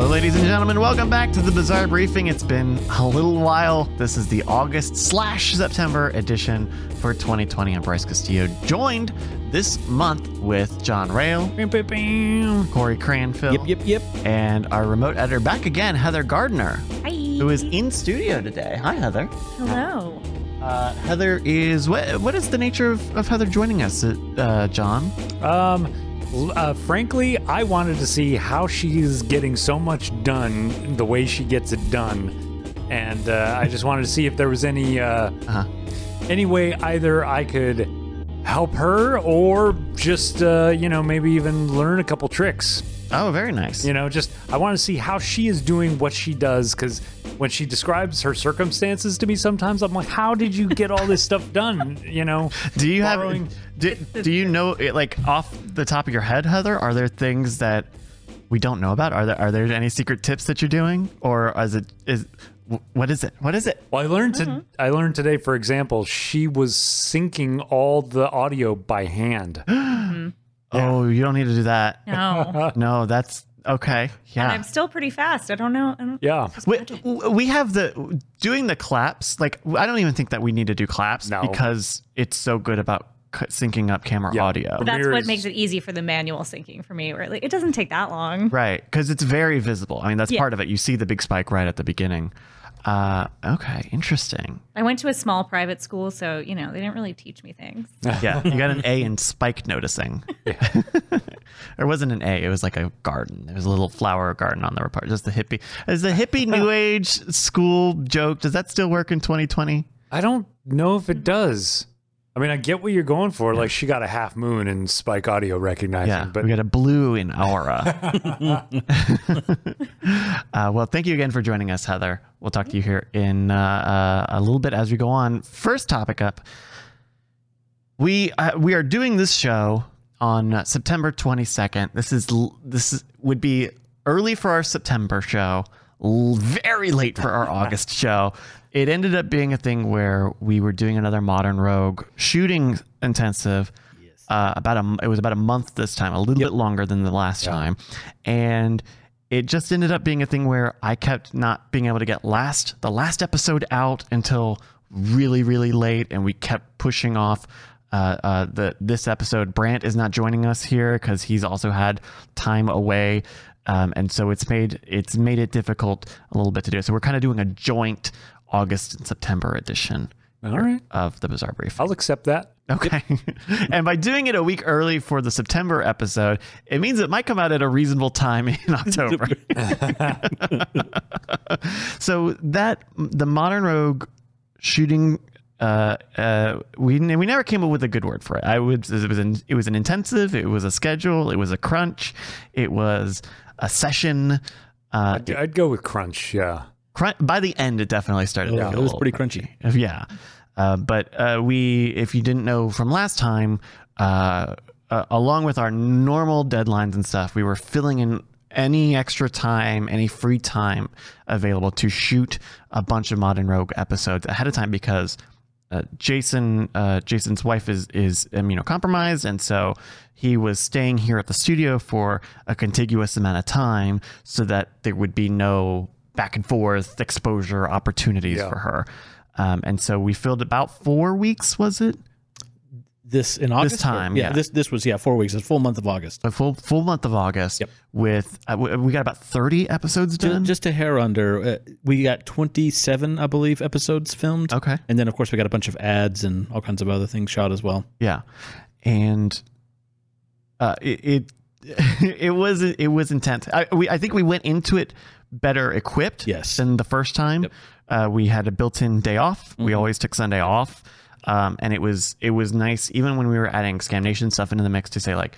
Hello, ladies and gentlemen. Welcome back to the Bizarre Briefing. It's been a little while. This is the August slash September edition for 2020. I'm Bryce Castillo, joined this month with John Rail, Corey Cranfield, Yep, yep, yep. and our remote editor back again, Heather Gardner, Hi. who is in studio today. Hi, Heather. Hello. Uh, Heather is what? What is the nature of, of Heather joining us, uh, John? Um, l- uh, frankly, I wanted to see how she's getting so much done the way she gets it done, and uh, I just wanted to see if there was any uh, Uh-huh. any way either I could help her or just uh, you know maybe even learn a couple tricks. Oh, very nice. You know, just I want to see how she is doing what she does because when she describes her circumstances to me, sometimes I'm like, how did you get all this stuff done? You know, Do you borrowing- have? Do, do you know, it like off the top of your head, Heather? Are there things that we don't know about? Are there are there any secret tips that you're doing, or is it is what is it? What is it? Well, I learned to, mm-hmm. I learned today, for example, she was syncing all the audio by hand. Mm-hmm. Oh, you don't need to do that. No. No, that's okay. And Yeah. I'm still pretty fast. I don't know. I don't, Yeah. We, we have the doing the claps. Like I don't even think that we need to do claps No. because it's so good about syncing up camera Yeah. audio. But that's what makes it easy for the manual syncing for me. Where like it doesn't take that long. Right, because it's very visible. I mean, that's Yeah. part of it. You see the big spike right at the beginning. Uh, okay, interesting. I went to a small private school, so you know they didn't really teach me things. Yeah, you got an A in spike noticing. it wasn't an A; it was like a garden. There was a little flower garden on the part. Just the hippie. Is the hippie new age school joke? Does that still work in 2020? I don't know if it does. I mean, I get what you're going for. Like, she got a half moon in Spike Audio recognizing, Yeah, but we got a blue in aura. uh, well, thank you again for joining us, Heather. We'll talk to you here in uh, uh, a little bit as we go on. First topic up. We uh, we are doing this show on uh, September 22nd. This is this is, would be early for our September show, l- very late for our August show. It ended up being a thing where we were doing another Modern Rogue shooting intensive. Uh, about a it was about a month this time, a little bit longer than the last time, and it just ended up being a thing where I kept not being able to get last the last episode out until really really late, and we kept pushing off uh, uh, the this episode. Brant is not joining us here because he's also had time away, um, and so it's made it's made it difficult a little bit to do. So we're kind of doing a joint August and September edition all right. of the Bizarre Brief. I'll accept that. Okay. and by doing it a week early for the September episode, it means it might come out at a reasonable time in October. so that the Modern Rogue shooting uh, uh, we we never came up with a good word for it. I would it was an, it was an intensive, it was a schedule, it was a crunch, it was a session. Uh, I'd, I'd go with Crunch. Yeah. Crun- by the end, it definitely started. to Yeah, it was pretty crunchy. yeah. Uh, but uh, we, if you didn't know from last time, uh, uh, along with our normal deadlines and stuff, we were filling in any extra time, any free time available to shoot a bunch of Modern Rogue episodes ahead of time because uh, Jason, uh, Jason's wife is is immunocompromised, and so he was staying here at the studio for a contiguous amount of time, so that there would be no back and forth exposure opportunities Yeah. for her. Um, and so we filled about four weeks, was it? This in August. time, yeah, yeah. This this was yeah four weeks. It's a full month of August. A full full month of August. Yep. With uh, we we got about thirty episodes Ju- done. Just a hair under. Uh, we got twenty seven, I believe, episodes filmed. okay. And then of course we got a bunch of ads and all kinds of other things shot as well. Yeah, and uh, it, it it was it was intense. I, we I think we went into it better equipped. Yes. than the first time. Yep. Uh, we had a built-in day off. We Mhm. always took Sunday off, um, and it was it was nice even when we were adding Scam Nation stuff into the mix to say like.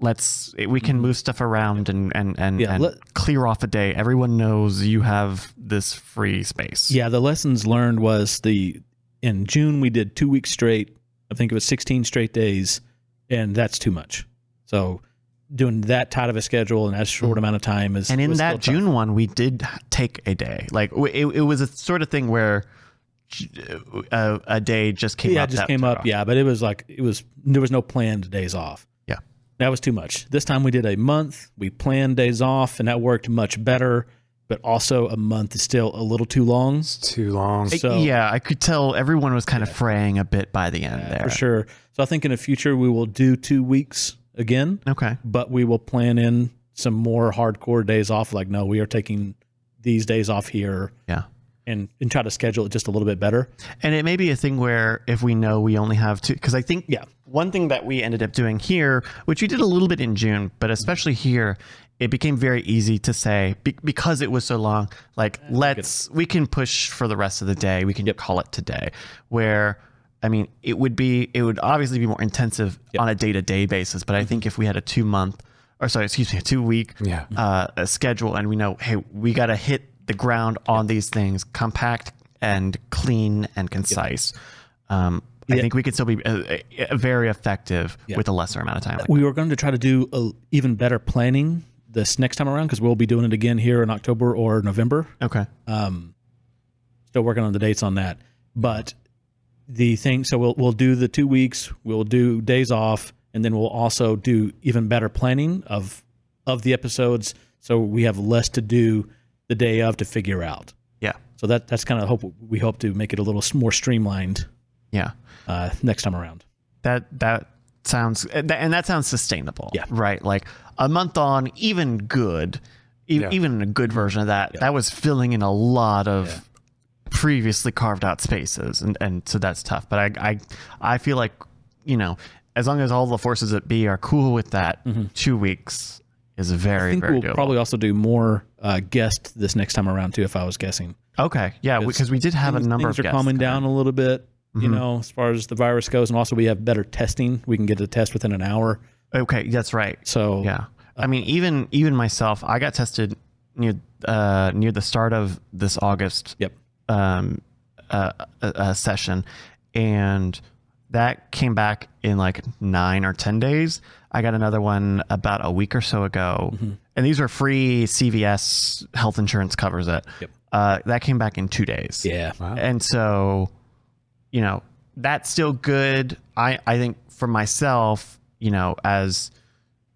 Let's. We can move stuff around and and and, Mm-hmm. Yeah, and let- clear off a day. Everyone knows you have this free space. Yeah, the lessons learned was the in June we did two weeks straight. I think it was sixteen straight days, and that's too much. So doing that tight of a schedule in that short amount of time is and in was that still tough. June one, we did take a day. Like it, it was a sort of thing where uh, a, a day just came yeah, up. it just that- came up. Yeah, but it was like it was there was no planned days off. Yeah. That was too much. This time we did a month. We planned days off, and that worked much better. But also, a month is still a little too long. Too long. So- yeah, I could tell everyone was kind of fraying a bit by the end there. for sure. So I think in the future we will do two weeks again, Okay. but we will plan in some more hardcore days off. Like, no, we are taking these days off here, Yeah. and and try to schedule it just a little bit better. And it may be a thing where if we know we only have two, because I think Yeah. one thing that we ended up doing here, which we did a little bit in June, but especially here, it became very easy to say be, because it was so long. Like let's we can push for the rest of the day. We can call it today. Where I mean, it would be it would obviously be more intensive on a day to day basis. But I think if we had a two month or sorry, excuse me, a two week Yeah. uh, a schedule, and we know, hey, we got to hit the ground on these things, compact and clean and concise. Um, I Yeah. think we could still be uh, uh, very effective with a lesser amount of time. Like, We were going to try to do a, even better planning this next time around because we'll be doing it again here in October or November. okay. Um, still working on the dates on that, but the thing. So we'll we'll do the two weeks. We'll do days off, and then we'll also do even better planning of of the episodes, so we have less to do the day of to figure out. Yeah. So that that's kind of hope we hope to make it a little more streamlined Yeah. uh, next time around. That that sounds and that, sounds sustainable. Yeah. Right. Like a month on, even good, e- Yeah. even a good version of that. That was filling in a lot of previously carved out spaces, and and so that's tough. But I I I feel like you know as long as all the forces that be are cool with that, two weeks is very Mm-hmm. I think very we'll doable. probably also do more uh, guests this next time around too. If I was guessing, okay. Yeah, because we did have a number things of are guests calming come down a little bit. You Mhm. know, as far as the virus goes, and also we have better testing. We can get a test within an hour. Okay, that's right. So Yeah. I mean, even even myself, I got tested near uh, near the start of this August Yep. Um, uh, uh, uh, session, and that came back in like nine or ten days. I got another one about a week or so ago, Mm-hmm. and these were free. CVS health insurance covers it. Yep. Uh, that came back in two days. Yeah. Wow. And so, you know, that's still good. I, I think for myself, you know, as,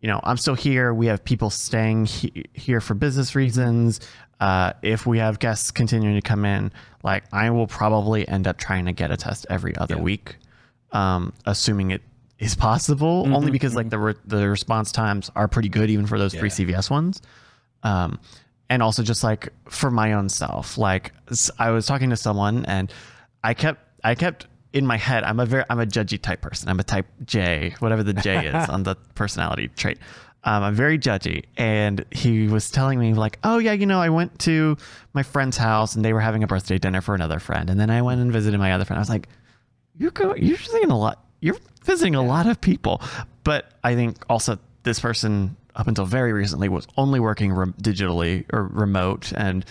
you know, I'm still here. We have people staying he- here for business reasons. Uh, if we have guests continuing to come in, like I will probably end up trying to get a test every other week, um, assuming it is possible. Mm-hmm, Only because like the re- the response times are pretty good even for those free CVS ones. Um, and also just like for my own self, like I was talking to someone and I kept I kept in my head. I'm a very I'm a judgy type person. I'm a type J, whatever the J is on the personality trait. Um, I'm very judgy, and he was telling me like, "Oh yeah, you know, I went to my friend's house and they were having a birthday dinner for another friend, and then I went and visited my other friend." I was like, "You're go, you're seeing a lot. You're visiting a lot of people," but I think also this person up until very recently was only working rem- digitally or remote, and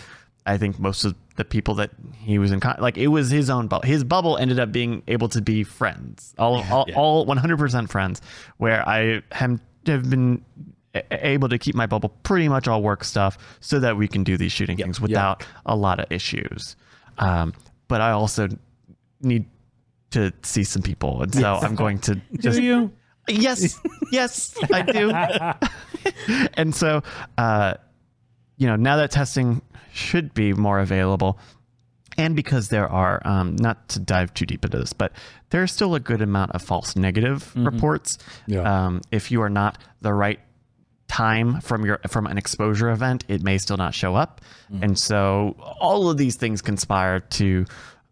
I think most of the people that he was in con- like it was his own bubble. His bubble ended up being able to be friends, all all, Yeah. all 100% friends. Where I have have been able to keep my bubble pretty much all work stuff, so that we can do these shooting things without a lot of issues. Um, but I also need to see some people, and so I'm going to just Do you? Yes, yes, I do. and so, uh, you know, now that testing should be more available, and because there are, um, not to dive too deep into this, but there's still a good amount of false negative reports. Yeah. Um, if you are not the right time from your from an exposure event, it may still not show up, and so all of these things conspire to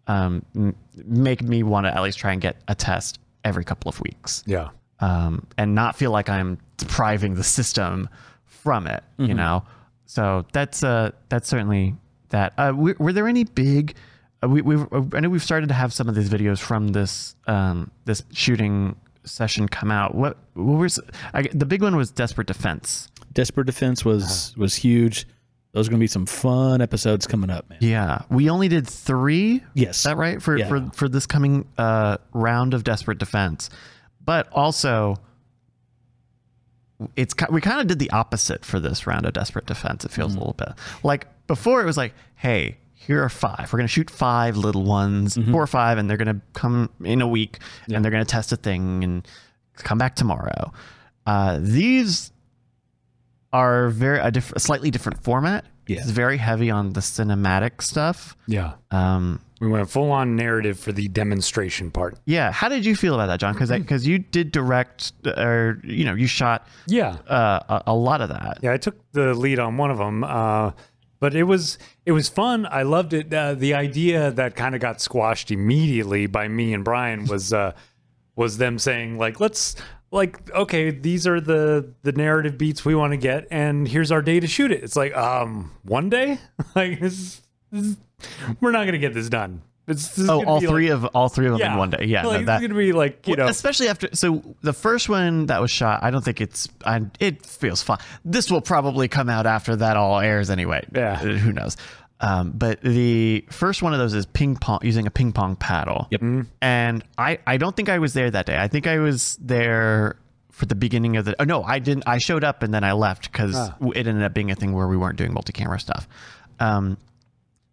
um, m- make me want to at least try and get a test every couple of weeks Yeah. um, and not feel like I'm depriving the system from it. You know, so that's uh that's certainly that. Uh, were, were there any big? Uh, we we I know we've started to have some of these videos from this um this shooting session come out. What what was I, the big one was Desperate Defense. Desperate Defense was was huge. Those are going to be some fun episodes coming up, man. Yeah, we only did three. Yes. Is that right for Yeah. for for this coming uh, round of Desperate Defense? But also, it's we kind of did the opposite for this round of Desperate Defense. It feels a little bit like before. It was like, hey, here are five. We're gonna shoot five little ones, four or five, and they're gonna come in a week, and they're gonna test a thing and come back tomorrow. Uh, these are very a, diff- a slightly different format. Yeah. It's very heavy on the cinematic stuff. Yeah. Um, We went full on narrative for the demonstration part. yeah. How did you feel about that, John? Because because you did direct or you know you shot Yeah. uh, a, a lot of that. Yeah, I took the lead on one of them, uh, but it was it was fun. I loved it. Uh, the idea that kind of got squashed immediately by me and Brian was uh, was them saying like, let's like okay, these are the the narrative beats we want to get, and here's our day to shoot it. It's like um one day, like this, this we're not gonna get this done. It's this Oh, all three like, of all three of them yeah, in one day. Yeah, like, that, it's gonna be like you know especially after so the first one that was shot i don't think it's I, it feels fine this will probably come out after that all airs anyway Yeah. Uh, who knows um, but the first one of those is ping pong using a ping pong paddle Yep. and i i don't think i was there that day i think i was there for the beginning of the oh no i didn't i showed up and then i left because Ah. it ended up being a thing where we weren't doing multi-camera stuff um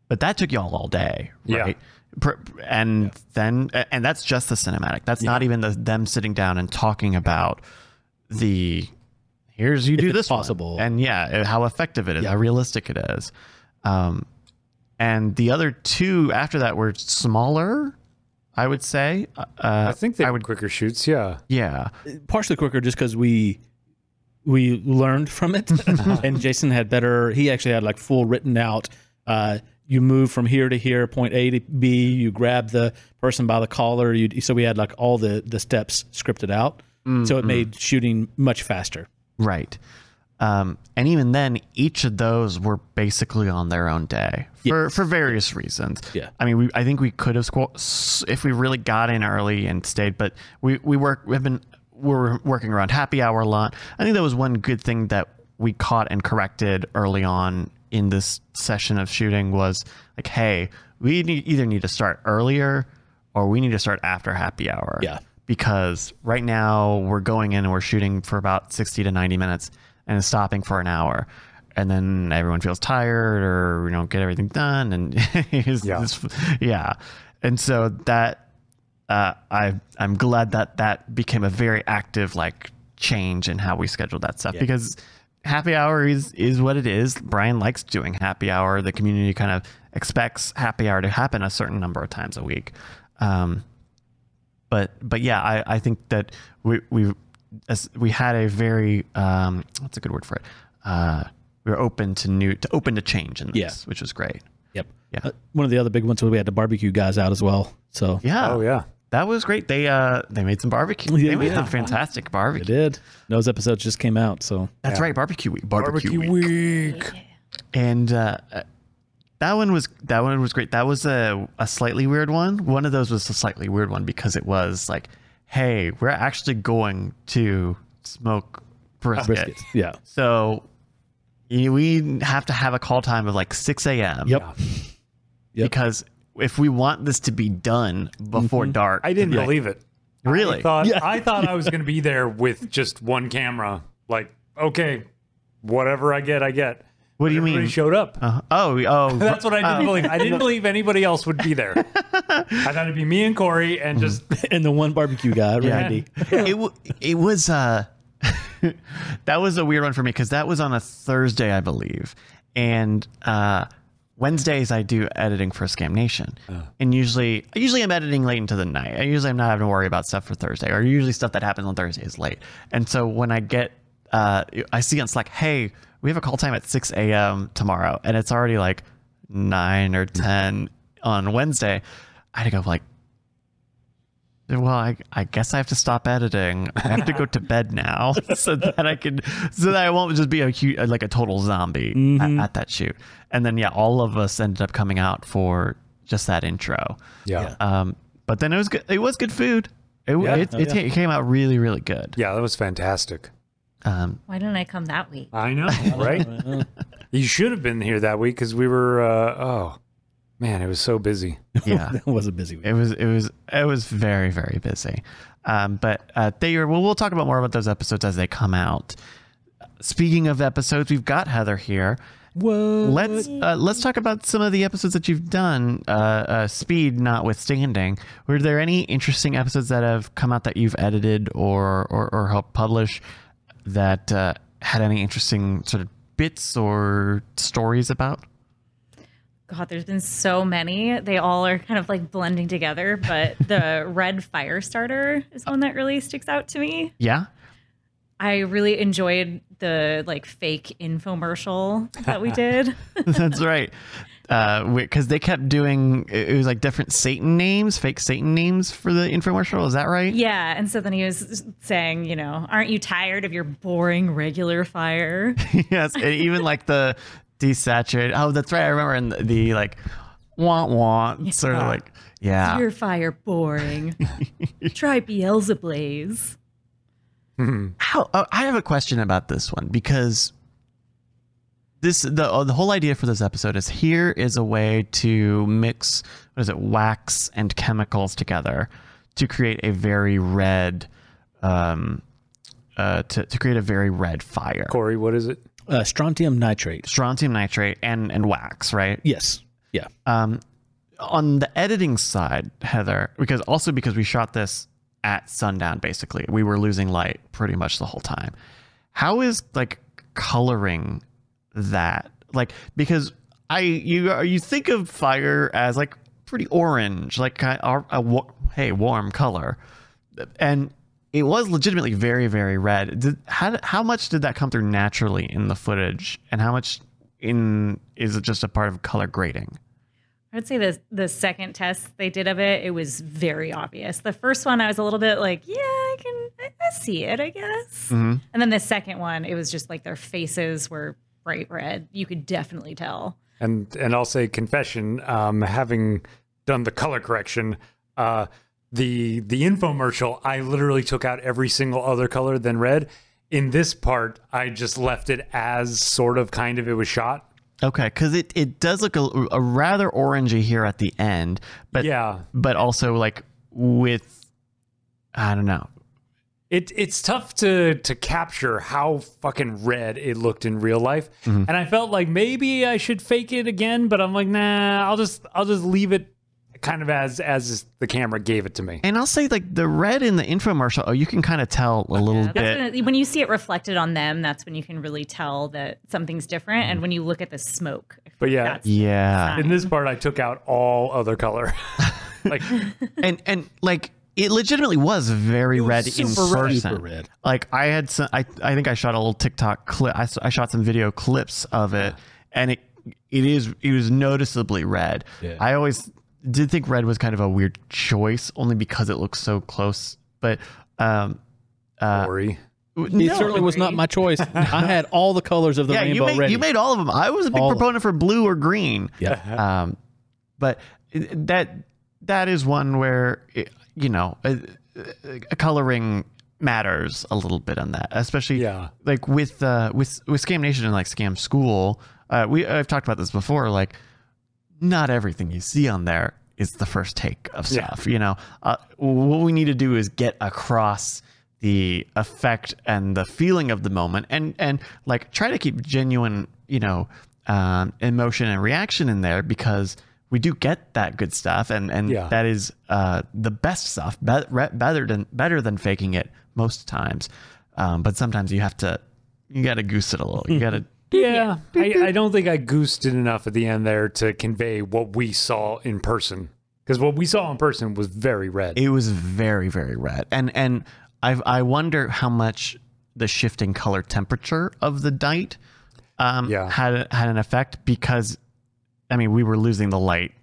but that took y'all all day right? Pr- and then and that's just the cinematic. That's not even the, them sitting down and talking about the here's you do it's this one. possible. and yeah how effective it is Yeah. how realistic it is. Um and the other two after that were smaller i would say. Uh, I think they I were would quicker shoots. Yeah, yeah. Partially quicker just because we we learned from it. And jason had better he actually had like full written out uh you move from here to here point a to b you grab the person by the collar you so we had like all the the steps scripted out so it made shooting much faster Right. Um, and even then, each of those were basically on their own day for, for various reasons. Yeah. I mean, we I think we could have squ- if we really got in early and stayed, but we we work we've been we're working around happy hour a lot. I think that was one good thing that we caught and corrected early on in this session of shooting was like, hey, we need, either need to start earlier or we need to start after happy hour Yeah. because right now we're going in and we're shooting for about 60 to 90 minutes and stopping for an hour and then everyone feels tired or we don't get everything done and it's- Yeah. yeah and so that uh, I I'm glad that that became a very active like change in how we scheduled that stuff because happy hour is is what it is. Brian likes doing happy hour. The community kind of expects happy hour to happen a certain number of times a week. Um, but but yeah, I, I think that we we as we had a very um, what's a good word for it? Uh, we were open to new to open to change in this, Yeah. which was great. yep Yeah. Uh, one of the other big ones was we had the barbecue guys out as well so Yeah. Oh yeah. That was great. They uh they made some barbecue. Yeah, they made yeah. some fantastic it They did those episodes just came out so That's Yeah. right, barbecue week. Barbecue, Barbecue week. week. And uh, uh, that one was that one was great. That was a a slightly weird one. One of those was a slightly weird one because it was like, hey, we're actually going to smoke brisket. briskets yeah So we have to have a call time of like 6 a.m. yep Yep. Because if we want this to be done before dark, I didn't to be like- believe it. really. I thought Yeah. I thought I was going to be there with just one camera. Like, okay, whatever I get, I get. what do you Everybody mean? showed up. Uh, oh, oh, That's what I didn't believe. I didn't believe anybody else would be there. I thought it'd be me and Corey and just and the one barbecue guy randy Yeah. it it was uh that was a weird one for me because that was on a Thursday, I believe, and uh, Wednesdays I do editing for Scam Nation, and usually usually I'm editing late into the night. I usually I'm not having to worry about stuff for Thursday, or usually stuff that happens on Thursday is late. And so when I get uh, I see on Slack, hey, we have a call time at 6 a.m. tomorrow, and it's already like nine or ten on Wednesday. I had to go like well, I, I guess I have to stop editing. I have to go to bed now, so that I can, so that I won't just be a hu- like a total zombie at, at that shoot. And then yeah, all of us ended up coming out for just that intro. yeah. Um, but then it was good. It was good food. It Yeah. it, Oh, it, yeah. it came out really really good. Yeah, that was fantastic. Um, Why didn't I come that week? I know, right? you should have been here that week because we were. Uh, oh, man, it was so busy. yeah. it was a busy week It was it was it was very very busy, um, but uh, they were. Well, we'll talk about more about those episodes as they come out. Speaking of episodes, we've got Heather here. what Let's uh, let's talk about some of the episodes that you've done. Uh, uh, speed notwithstanding, were there any interesting episodes that have come out that you've edited or or, or helped publish? that uh, had any interesting sort of bits or stories about? God, there's been so many. They all are kind of like blending together, but the red fire starter is one that really sticks out to me. Yeah. I really enjoyed the like fake infomercial that we did. That's right. Uh, because they kept doing, it was like different Satan names, fake Satan names for the infomercial. Is that right? yeah. And so then he was saying, you know, aren't you tired of your boring regular fire? yes. And even like the desaturated. Oh, that's right. I remember in the, the like, want wah, sort of like, yeah. Your fire boring. Try Beelzeblaze. How, oh, I have a question about this one because this the uh, the whole idea for this episode is here is a way to mix what is it wax and chemicals together to create a very red um uh to, to create a very red fire Corey, what is it? Uh, strontium nitrate. strontium nitrate and and wax right Yes. Yeah. um on the editing side heather because also because we shot this at sundown basically we were losing light pretty much the whole time how is like coloring that like because i you you think of fire as like pretty orange like kind of a, wa- hey warm color and it was legitimately very very red did, how, how much did that come through naturally in the footage and how much in is it just a part of color grading I would say the the second test they did of it, it was very obvious. The first one, I was a little bit like, yeah, I can, I, I see it, I guess. And then the second one, it was just like their faces were bright red. You could definitely tell. And and I'll say confession, um, having done the color correction, uh, the the infomercial, I literally took out every single other color than red. In this part, I just left it as sort of kind of it was shot. Okay, because it, it does look a, a rather orangey here at the end, but Yeah. but also like with I don't know. It it's tough to to capture how fucking red it looked in real life, mm-hmm. and I felt like maybe I should fake it again, but I'm like, nah, I'll just I'll just leave it kind of as as the camera gave it to me. And I'll say like the red in the infomercial, oh, you can kind of tell a little That's bit. when, it- when you see it reflected on them, that's when you can really tell that something's different. And when you look at the smoke, But yeah, that's yeah, in this part, I took out all other color. like and and like it legitimately was very red in super red. person. Super red. Like I had some, I I think I shot a little TikTok clip. I, I shot some video clips of it, and it it is it was noticeably red. Yeah. I always did think red was kind of a weird choice, only because it looks so close. But um, uh, Corey. It no, certainly was not my choice. I had all the colors of the yeah, you rainbow made ready. you made all of them. I was a big All proponent for blue or green. yeah. Um, but that that is one where it, you know uh, uh, coloring matters a little bit on that, especially Yeah. like with uh, with with Scam Nation and like Scam School. Uh, we I've talked about this before. Like, not everything you see on there is the first take of Yeah. stuff. You know, uh, what we need to do is get across the effect and the feeling of the moment, and and like try to keep genuine, you know, um, emotion and reaction in there because we do get that good stuff, and and Yeah. that is uh, the best stuff, be- better than better than faking it most times. Um, but sometimes you have to, you got to goose it a little. You got to. Yeah, I, I don't think I goosed it enough at the end there to convey what we saw in person. Because what we saw in person was very red. It was very very red, and and I I wonder how much the shifting color temperature of the dite um, Yeah. had had an effect because, I mean, we were losing the light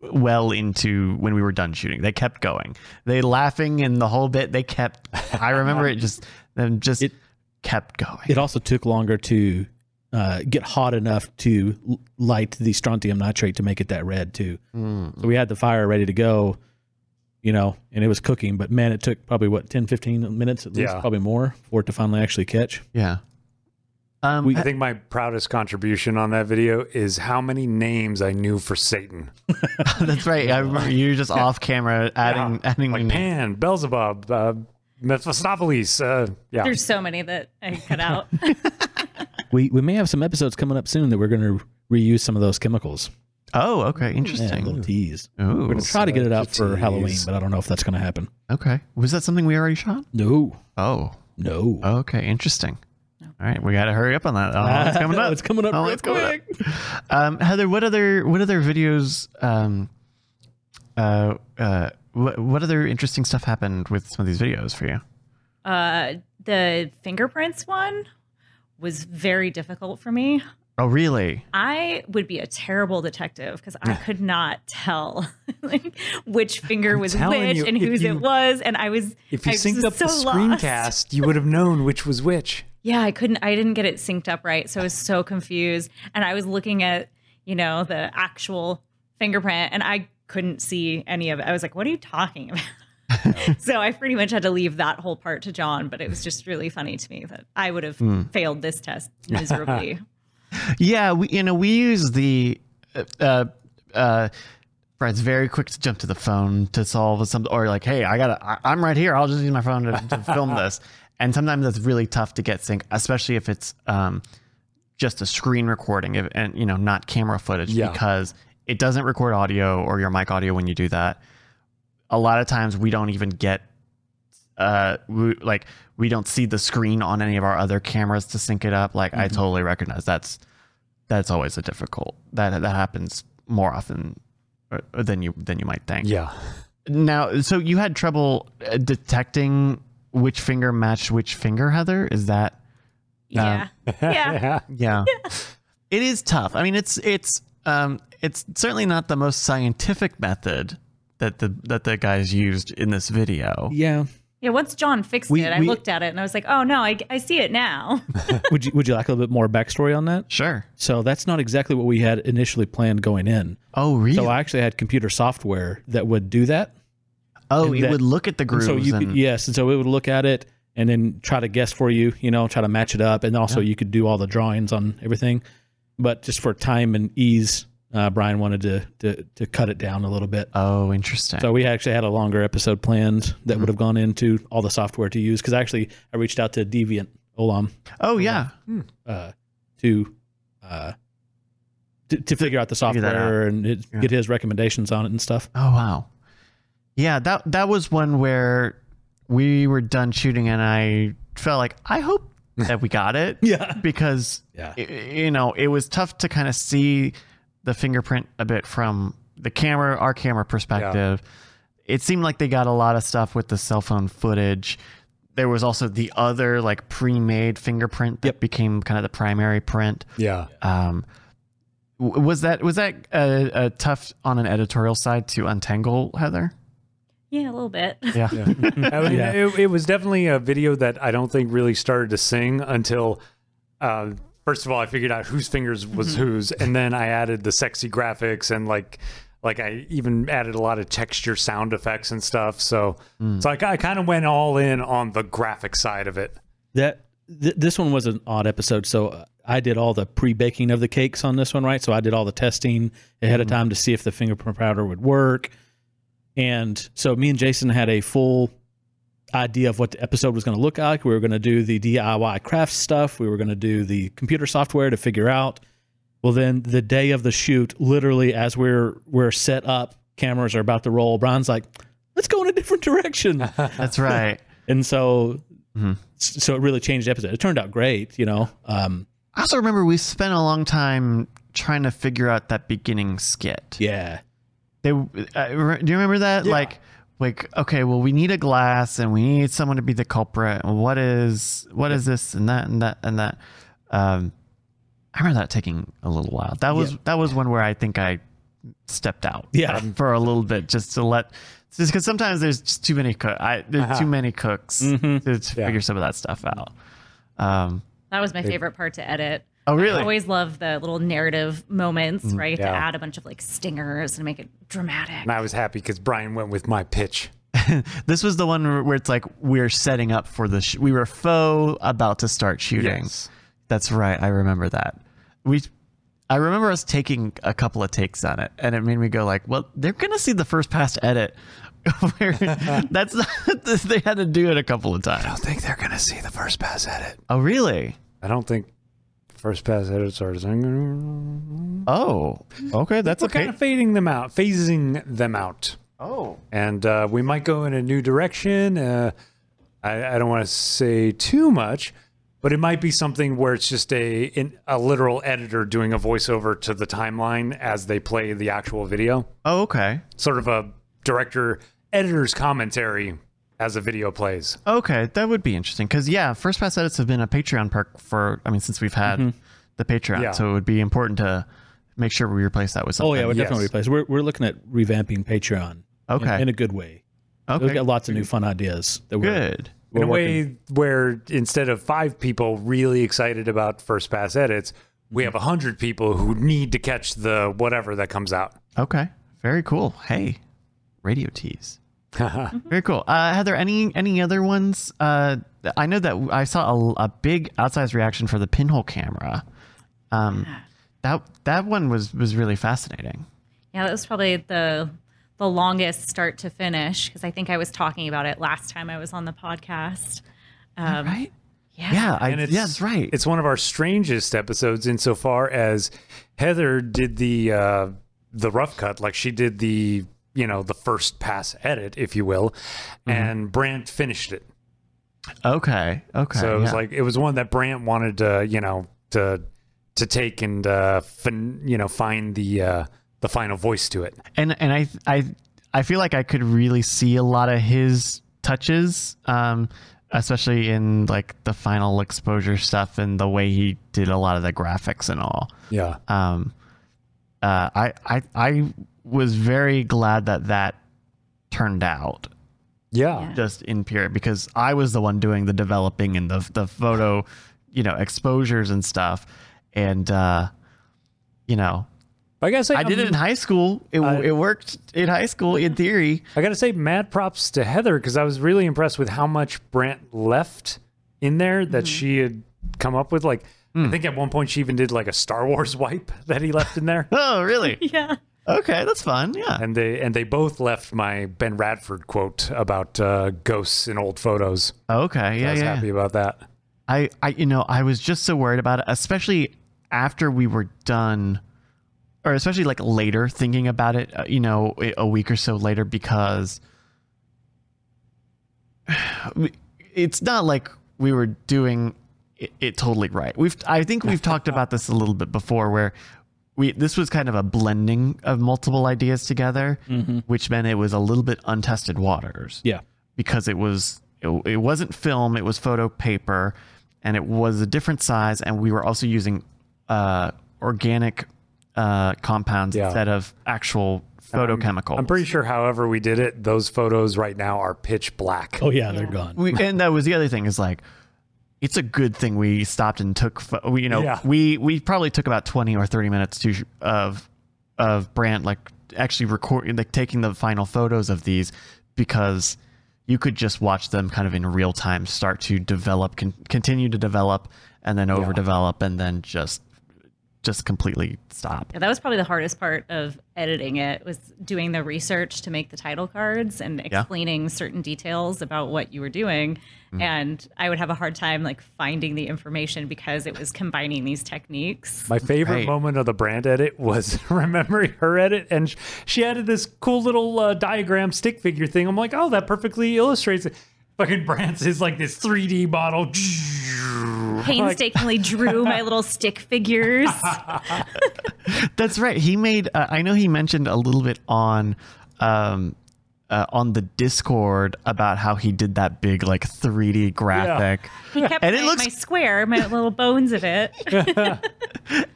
well into when we were done shooting. They kept going. They laughing and the whole bit. They kept. I remember it just them just It- kept going. It also took longer to uh, get hot enough to light the strontium nitrate to make it that red too. Mm. So we had the fire ready to go, you know, and it was cooking. But man, it took probably what 10, 15 minutes at least, Yeah. probably more for it to finally actually catch. Yeah. Um, We- I think my proudest contribution on that video is how many names I knew for Satan. that's right. I remember you just off camera adding Yeah, adding like. Pan, Beelzebub, uh, Mephistopheles. Uh, yeah, There's so many that I cut out. We we may have some episodes coming up soon that we're going to reuse some of those chemicals. Oh, okay, Yeah, interesting. a little tease. Ooh, We're going to try to get it out Tease. for Halloween, but I don't know if that's going to happen. okay. Was that something we already shot? No, Oh, No. Okay, interesting. All right, we got to hurry up on that. Oh, it's coming up. it's coming up Oh, real it's coming up. Um, Heather, what other what other videos? Um, uh, uh, what what other interesting stuff happened with some of these videos for you? Uh, the fingerprints one was very difficult for me. Oh, really? I would be a terrible detective because I could not tell like which finger I'm was which you, and whose you- it was, and I was If you I synced up the so lost. screencast, you would have known which was which. Yeah, I couldn't. I didn't get it synced up right, so I was so confused. And I was looking at you know the actual fingerprint, and I couldn't see any of it. I was like, "What are you talking about?" so I pretty much had to leave that whole part to John. But it was just really funny to me that I would have failed this test miserably. Yeah, we you know we use the uh, uh, uh Brad's very quick to jump to the phone to solve something, or like, hey, I gotta, I, I'm right here. I'll just use my phone to, to film this. And sometimes that's really tough to get sync, especially if it's um just a screen recording if, and you know not camera footage Yeah. because it doesn't record audio or your mic audio when you do that. A lot of times we don't even get uh we, like we don't see the screen on any of our other cameras to sync it up. Like i totally recognize that's that's always a difficult that that happens more often uh, than you than you might think. Yeah. now so you had trouble uh, detecting which finger matched which finger heather? Is that yeah, yeah. yeah. It is tough. I mean it's it's um it's certainly not the most scientific method that the that the guys used in this video Yeah. Yeah, once John fixed We- it, I looked at it and I was like, "Oh no, I, I see it now." would you Would you like a little bit more backstory on that? sure So that's not exactly what we had initially planned going in. oh really So I actually had computer software that would do that. oh it that- would look at the And grooves so you and, could, yes, and so it would look at it and then try to guess for you, you know, try to match it up, and also you could do all the drawings on everything. But just for time and ease, uh, Brian wanted to, to to cut it down a little bit. oh interesting So we actually had a longer episode planned that would have gone into all the software to use because actually I reached out to Deviant Ollam oh yeah uh, to uh, to, to figure out the that out. software and it, Yeah. get his recommendations on it and stuff. Oh wow. Yeah, that that was one where we were done shooting and I felt like I hope that we got it Yeah, because yeah, i- you know, it was tough to kind of see the fingerprint a bit from the camera, our camera perspective. It seemed like they got a lot of stuff with the cell phone footage. There was also the other like pre-made fingerprint that Yep. became kind of the primary print. Yeah. Um, was that was that a, uh, tough on an editorial side to untangle, Heather? Yeah, a little bit. Yeah. I mean, Yeah. it, it was definitely a video that I don't think really started to sing until, uh, first of all, I figured out whose fingers was whose, and then I added the sexy graphics and like, like I even added a lot of texture, sound effects, and stuff. So, so I, I kind of went all in on the graphic side of it. that th- this one was an odd episode. So uh, I did all the pre-baking of the cakes on this one, right? So I did all the testing ahead of time to see if the fingerprint powder would work. And so me and Jason had a full idea of what the episode was going to look like. We were going to do the DIY craft stuff. We were going to do the computer software to figure out. Well, then the day of the shoot, literally as we're we're set up, cameras are about to roll. Brian's like, "Let's go in a different direction." That's right. and so Mhm. so it really changed the episode. It turned out great, you know. Um, I also remember we spent a long time trying to figure out that beginning skit. yeah, They, uh, re- do you remember that? Yeah. Like, like okay, well, we need a glass and we need someone to be the culprit. And what is what is this and that and that and that? Um, I remember that taking a little while. That was Yeah. that was one where I think I stepped out. Yeah. um, for a little bit just to let. Just because sometimes there's just too many cook. I there's Uh-huh. too many cooks Mhm. to, to Yeah. figure some of that stuff out. Um, That was my favorite part to edit. Oh I always love the little narrative moments, mm, right? To add a bunch of like stingers and make it dramatic. And I was happy because Brian went with my pitch. this was the one where- where it's like we're setting up for the. Sh- we were faux about to start shooting. Yes. That's right. I remember that. We, I remember us taking a couple of takes on it, and it made me go like, "Well, they're gonna see the first pass edit." Where that's not, they had to do it a couple of times. I don't think they're going to see the first pass edit. Oh, really? I don't think first pass edits are. Oh, okay. That's okay. kind of fading them out, phasing them out. oh, and uh, we might go in a new direction. Uh, I, I don't want to say too much, but it might be something where it's just a in, a literal editor doing a voiceover to the timeline as they play the actual video, Oh, okay. sort of a director editor's commentary as a video plays. Okay, that would be interesting because yeah, first pass edits have been a Patreon perk for I mean since we've had mm-hmm. the Patreon, Yeah. so it would be important to make sure we replace that with something. Oh yeah, we're Yes. definitely replace. We're we're looking at revamping Patreon. in- Okay. in, a good way. okay, We've got lots of new fun ideas. That we're, good. We're in a working- way where instead of five people really excited about first pass edits, we have a hundred people who need to catch the whatever that comes out. Okay, very cool. Hey, radio tease. Very cool. Uh, Heather, any any other ones? Uh, I know that I saw a, a big outsized reaction for the pinhole camera. Um, that that one was was really fascinating. Yeah, that was probably the the longest start to finish because I think I was talking about it last time I was on the podcast. Um, right? Yeah. Yeah, I, And it's, yeah, that's right. It's one of our strangest episodes insofar as Heather did the uh, the rough cut, like she did the you know the first pass edit, if you will, Mm-hmm. and Brant finished it. okay. Okay. So it was yeah. like it was one that Brant wanted to you know to to take and uh, fin- you know find the uh, the final voice to it. and and I I I feel like I could really see a lot of his touches, um, especially in like the final exposure stuff and the way he did a lot of the graphics and all. Yeah. Um, uh, I I I was very glad that that turned out Yeah. just in period because I was the one doing the developing and the the photo, you know, exposures and stuff, and uh, you know, I gotta say, I did it in um, high school. It, I- it worked in high school in theory. I gotta say, mad props to Heather because I was really impressed with how much Brant left in there that mm-hmm. she had come up with. Like, I hmm. think at one point she even did like a Star Wars wipe that he left in there, Oh, really? Yeah. Okay, that's fun. Yeah. and they and they both left my Ben Radford quote about uh, ghosts in old photos. Okay. I Yeah, was yeah. happy about that. I, I, you know, I was just so worried about it, especially after we were done, or especially like later thinking about it. Uh, you know, a- a week or so later, because it's not like we were doing it, it totally right. We've, I think we've talked about this a little bit before, where we this was kind of a blending of multiple ideas together, which meant it was a little bit untested waters Yeah. because it was it, it wasn't film it was photo paper and it was a different size and we were also using uh, organic uh, compounds Yeah. instead of actual photochemicals I'm pretty sure, however we did it, those photos right now are pitch black. Oh yeah, they're gone. we, and that was the other thing is like it's a good thing we stopped and took you know Yeah. we we probably took about 20 or 30 minutes to sh- of of Brant like actually recording like taking the final photos of these because you could just watch them kind of in real time start to develop con- continue to develop and then overdevelop and then just just completely stop Yeah, that was probably the hardest part of editing it was doing the research to make the title cards and explaining certain details about what you were doing. And I would have a hard time like finding the information because it was combining these techniques. My favorite Right. moment of the Brant edit was remembering her edit, and she added this cool little uh, diagram stick figure thing. I'm like, oh, that perfectly illustrates it. Fucking Brant's is like this 3D model. Painstakingly drew my little stick figures. That's right. He made. Uh, I know he mentioned a little bit on, um, uh, on the Discord about how he did that big like 3D graphic, He kept And it looks- my square, my little bones of it.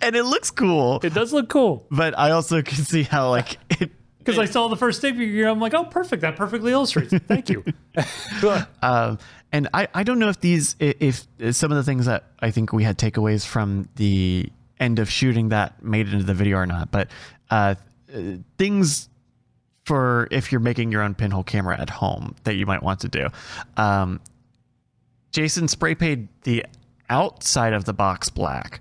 and it looks cool. It does look cool. But I also can see how like it. Because I saw the first stick figure, I'm like, oh, perfect. That perfectly illustrates it. Thank you. Um, and I, I don't know if these if, if some of the things that I think we had takeaways from the end of shooting that made it into the video or not, but uh, uh, things for if you're making your own pinhole camera at home that you might want to do. Um, Jason spray painted the outside of the box black,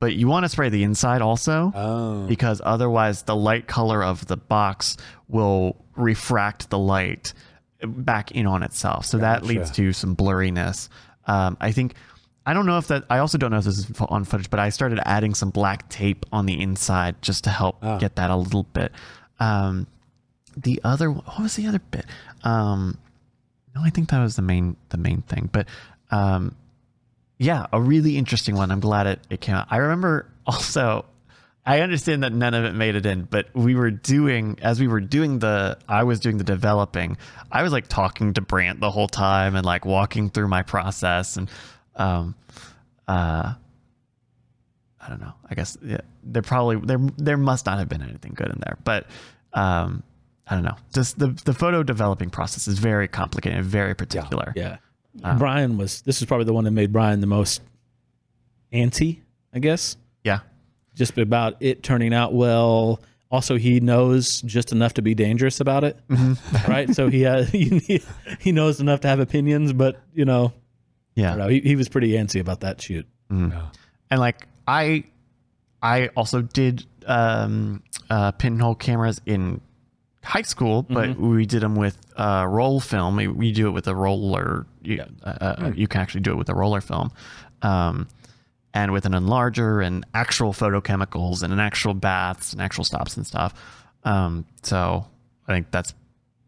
but you want to spray the inside also Oh. because otherwise the light color of the box will refract the light back in on itself. So that leads to some blurriness. Um, I think I don't know if that. I also don't know if this is on footage, but I started adding some black tape on the inside just to help get that a little bit. Um, the other what was the other bit? Um, no, I think that was the main the main thing. But um, yeah, a really interesting one. I'm glad it, it came out. I remember also I understand that none of it made it in, but we were doing as we were doing the I was doing the developing. I was like talking to Brant the whole time and like walking through my process and um uh I don't know. I guess yeah, there probably there there must not have been anything good in there, but um I don't know. Just the the photo developing process is very complicated, and very particular. Yeah. Brian was this is probably the one that made Brian the most antsy, I guess. Yeah. Just about it turning out well. Also, he knows just enough to be dangerous about it, right? So he has he, he knows enough to have opinions, but you know, I Yeah. don't know. He, he was pretty antsy about that shoot. and like I I also did um uh pinhole cameras in high school but we did them with uh roll film. We, we do it with a roller. You, uh, uh, you can actually do it with a roller film um and with an enlarger and actual photochemicals and an actual baths and actual stops and stuff. Um so i think that's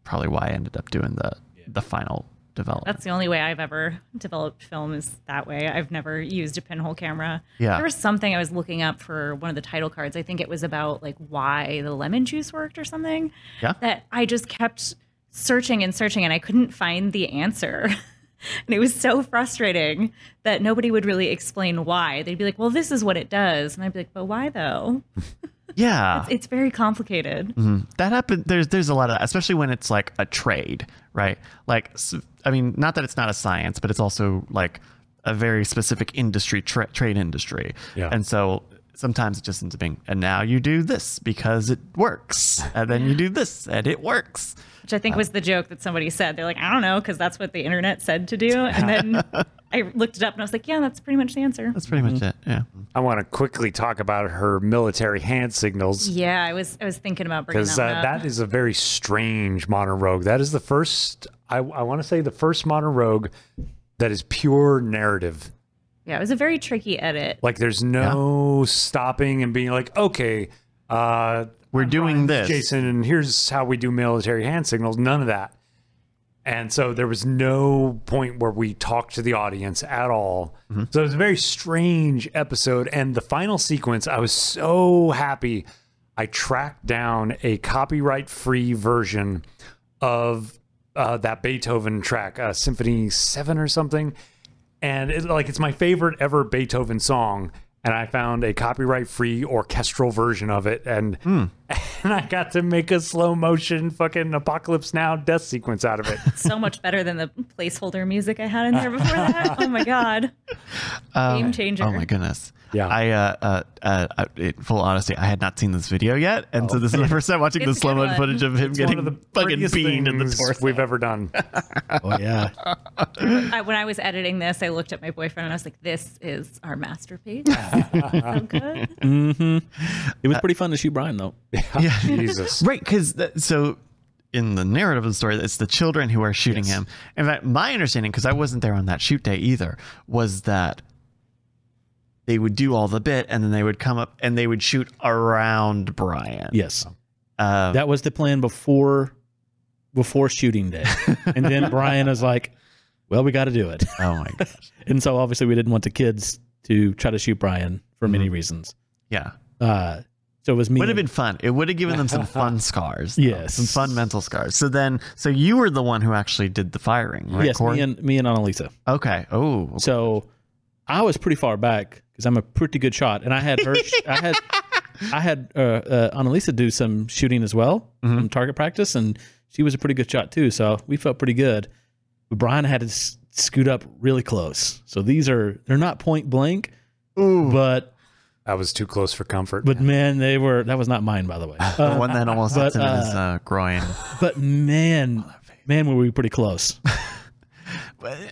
probably why i ended up doing the the final development That's the only way I've ever developed film is that way. I've never used a pinhole camera. Yeah. There was something I was looking up for one of the title cards. I think it was about like why the lemon juice worked or something. Yeah. That I just kept searching and searching and I couldn't find the answer. and it was so frustrating that nobody would really explain why. They'd be like, "Well, this is what it does." And I'd be like, "But why though?" yeah It's very complicated. Mm-hmm. that happened. there's there's a lot of that, especially when it's like a trade right like i mean not that it's not a science but it's also like a very specific industry tra- trade industry Yeah. and so sometimes it just ends up being and now you do this because it works and then you do this and it works which I think was the joke that somebody said. They're like, I don't know, because that's what the internet said to do. And then I looked it up and I was like, yeah, that's pretty much the answer. that's pretty much it yeah I want to quickly talk about her military hand signals Yeah, I was I was thinking about bringing because that, uh, one up. that is a very strange modern rogue. That is the first, I, I want to say, the first modern rogue that is pure narrative. yeah, it was a very tricky edit. Like there's no stopping and being like, okay, uh, we're doing this Jason, and here's how we do military hand signals. None of that. And so there was no point where we talked to the audience at all. So it was a very strange episode. And the final sequence, I was so happy. I tracked down a copyright free version of uh, that Beethoven track, uh, Symphony 7 or something. And it, like it's my favorite ever Beethoven song. And I found a copyright free orchestral version of it. And and I got to make a slow motion fucking Apocalypse Now death sequence out of it. so much better than the placeholder music I had in there before that. Oh my god. Game changer. Oh my goodness. Yeah. I uh, uh, uh, uh in full honesty, I had not seen this video yet, and so this is the first time watching the slow good mo footage of him It's getting one of the fucking prettiest beamed in the things torso. we've ever done. Oh yeah. I, when I was editing this, I looked at my boyfriend and I was like, "This is our masterpiece." so good. It was pretty fun to shoot Brian though. Yeah. Jesus. Right, because so in the narrative of the story, it's the children who are shooting him. In fact, my understanding, because I wasn't there on that shoot day either, was that they would do all the bit and then they would come up and they would shoot around Brian. Yes. Um, That was the plan before before shooting day. and then Brian is like, Well, we gotta do it. oh my gosh. And so obviously we didn't want the kids to try to shoot Brian for many reasons. Yeah. Uh so it was me. Would have been fun. It would have given them some fun scars. though. Yes. Some fun mental scars. So then, so you were the one who actually did the firing, right? yes, Corey? me and me and Annalisa. okay. Oh, So I was pretty far back because I'm a pretty good shot, and I had her. I had I had uh, uh, Annalisa do some shooting as well, some target practice, and she was a pretty good shot too. So we felt pretty good. But Brian had to s- scoot up really close. So these are they're not point blank, but That was too close for comfort. but man, they were. That was not mine, by the way. the Uh, one that almost but, hits him in his uh, uh, groin. but man, man, were we pretty close.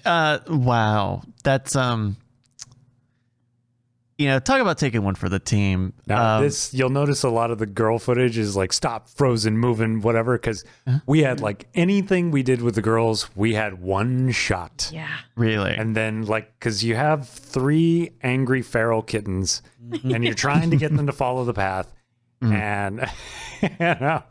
Uh, wow, that's um, you know, talk about taking one for the team. Now, Um, this you'll notice a lot of the girl footage is like stop, frozen, moving, whatever. Because we had like anything we did with the girls, we had one shot, Yeah. really, and then like because you have three angry feral kittens, and you're trying to get them to follow the path, and you know,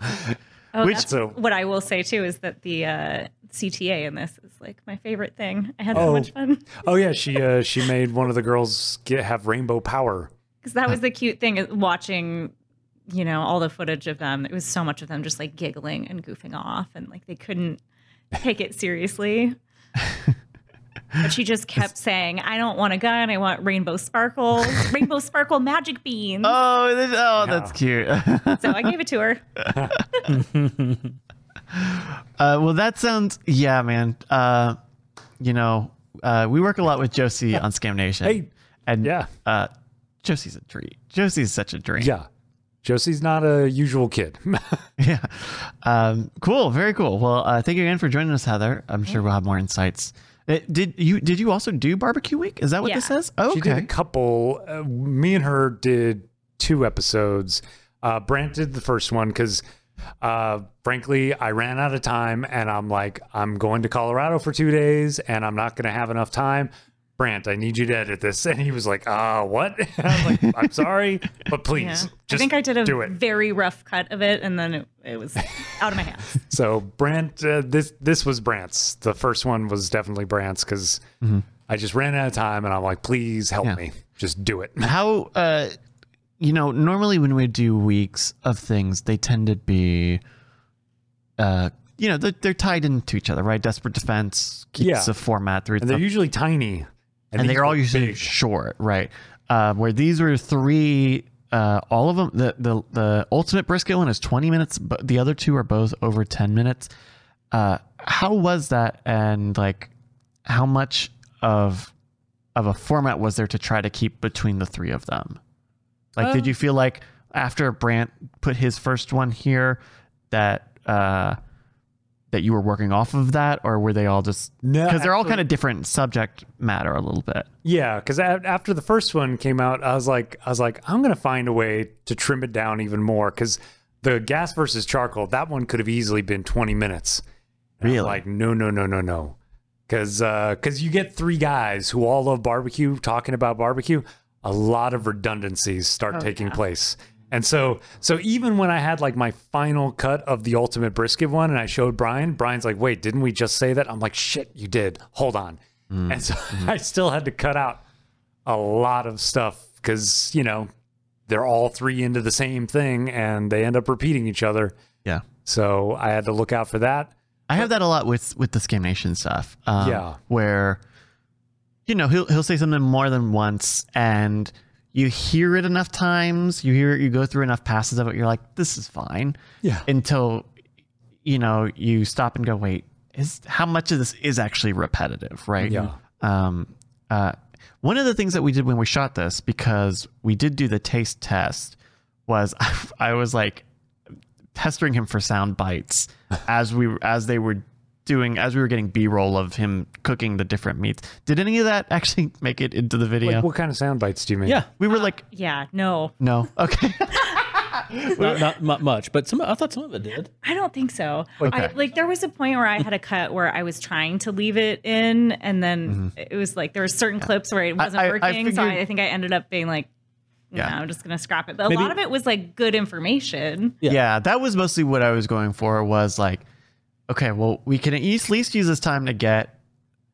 Oh, Which- that's so- what I will say too is that the uh, CTA in this is like my favorite thing. I had so Oh. much fun Oh yeah, she uh, she made one of the girls get have rainbow power. because that was the cute thing watching, you know, all the footage of them. It was so much of them just like giggling and goofing off, and like they couldn't take it seriously. But she just kept saying, "I don't want a gun. I want rainbow sparkles, rainbow sparkle magic beans." Oh, this, oh, that's cute. So I gave it to her. Uh, well, that sounds yeah, man. Uh, you know, uh, we work a lot with Josie on Scam Nation. Hey, and yeah. uh, Josie's a treat. Josie's such a dream. Yeah, Josie's not a usual kid. yeah. Um, cool. Very cool. Well, uh, thank you again for joining us, Heather. I'm sure we'll have more insights. Uh, did you did you also do barbecue week? Is that what this says? Oh, She did a couple. Uh, me and her did two episodes. Uh, Brant did the first one because, uh, frankly, I ran out of time, and I'm like, I'm going to Colorado for two days, and I'm not going to have enough time. Brant, I need you to edit this, and he was like, "Uh, what?" I'm like, "I'm sorry, but please, Yeah. just I think I did a do it." very rough cut of it, and then it, it was out of my hands. So Brant, uh, this this was Brant's. The first one was definitely Brant's because I just ran out of time, and I'm like, "Please help Yeah. me, just do it." How uh, you know, normally when we do weeks of things, they tend to be, uh, you know, they're, they're tied into each other, right? Desperate Defense keeps Yeah. a format through and they're usually tiny, and these they're all were usually big. short, right? Uh, where these were three, uh, all of them. The the the ultimate brisket one is twenty minutes, but the other two are both over ten minutes. Uh, how was that, and like, how much of of a format was there to try to keep between the three of them? Like, did Um, you feel like after Brant put his first one here that uh, that you were working off of that, or were they all just No, because they're all kind of different subject matter a little bit? Yeah, because after the first one came out, I was like, I was like, I'm gonna find a way to trim it down even more because the gas versus charcoal, that one could have easily been 20 minutes. And I'm Really? like, no, no, no, no, no, because because uh, you get three guys who all love barbecue talking about barbecue, a lot of redundancies start oh, taking place. And so, so even when I had like my final cut of the ultimate brisket one, and I showed Brian, Brian's like, "Wait, didn't we just say that?" I'm like, "Shit, you did. Hold on." And so I still had to cut out a lot of stuff because you know they're all three into the same thing, and they end up repeating each other. Yeah. So I had to look out for that. I have that a lot with with the Scam Nation stuff. Um, Yeah. where you know he'll he'll say something more than once, and you hear it enough times, you hear it, you go through enough passes of it, you're like, this is fine. Yeah. Until you know you stop and go, wait, is how much of this is actually repetitive, right? Yeah. Um. Uh. One of the things that we did when we shot this, because we did do the taste test, was I was like pestering him for sound bites as we as they were doing as we were getting b-roll of him cooking the different meats did any of that actually make it into the video Like, what kind of sound bites do you mean? Yeah, we were like uh, Yeah, no, no okay not, not mu- much, but some. I thought some of it did. I don't think so. Okay. I, like there was a point where I had a cut where I was trying to leave it in, and then mm-hmm. it was like there were certain clips where it wasn't I- I working. so figured- I, I think I ended up being like, no, Yeah. I'm just gonna scrap it. But a Maybe- lot of it was like good information. Yeah. yeah. that was mostly what i was going for was like okay well we can at least least use this time to get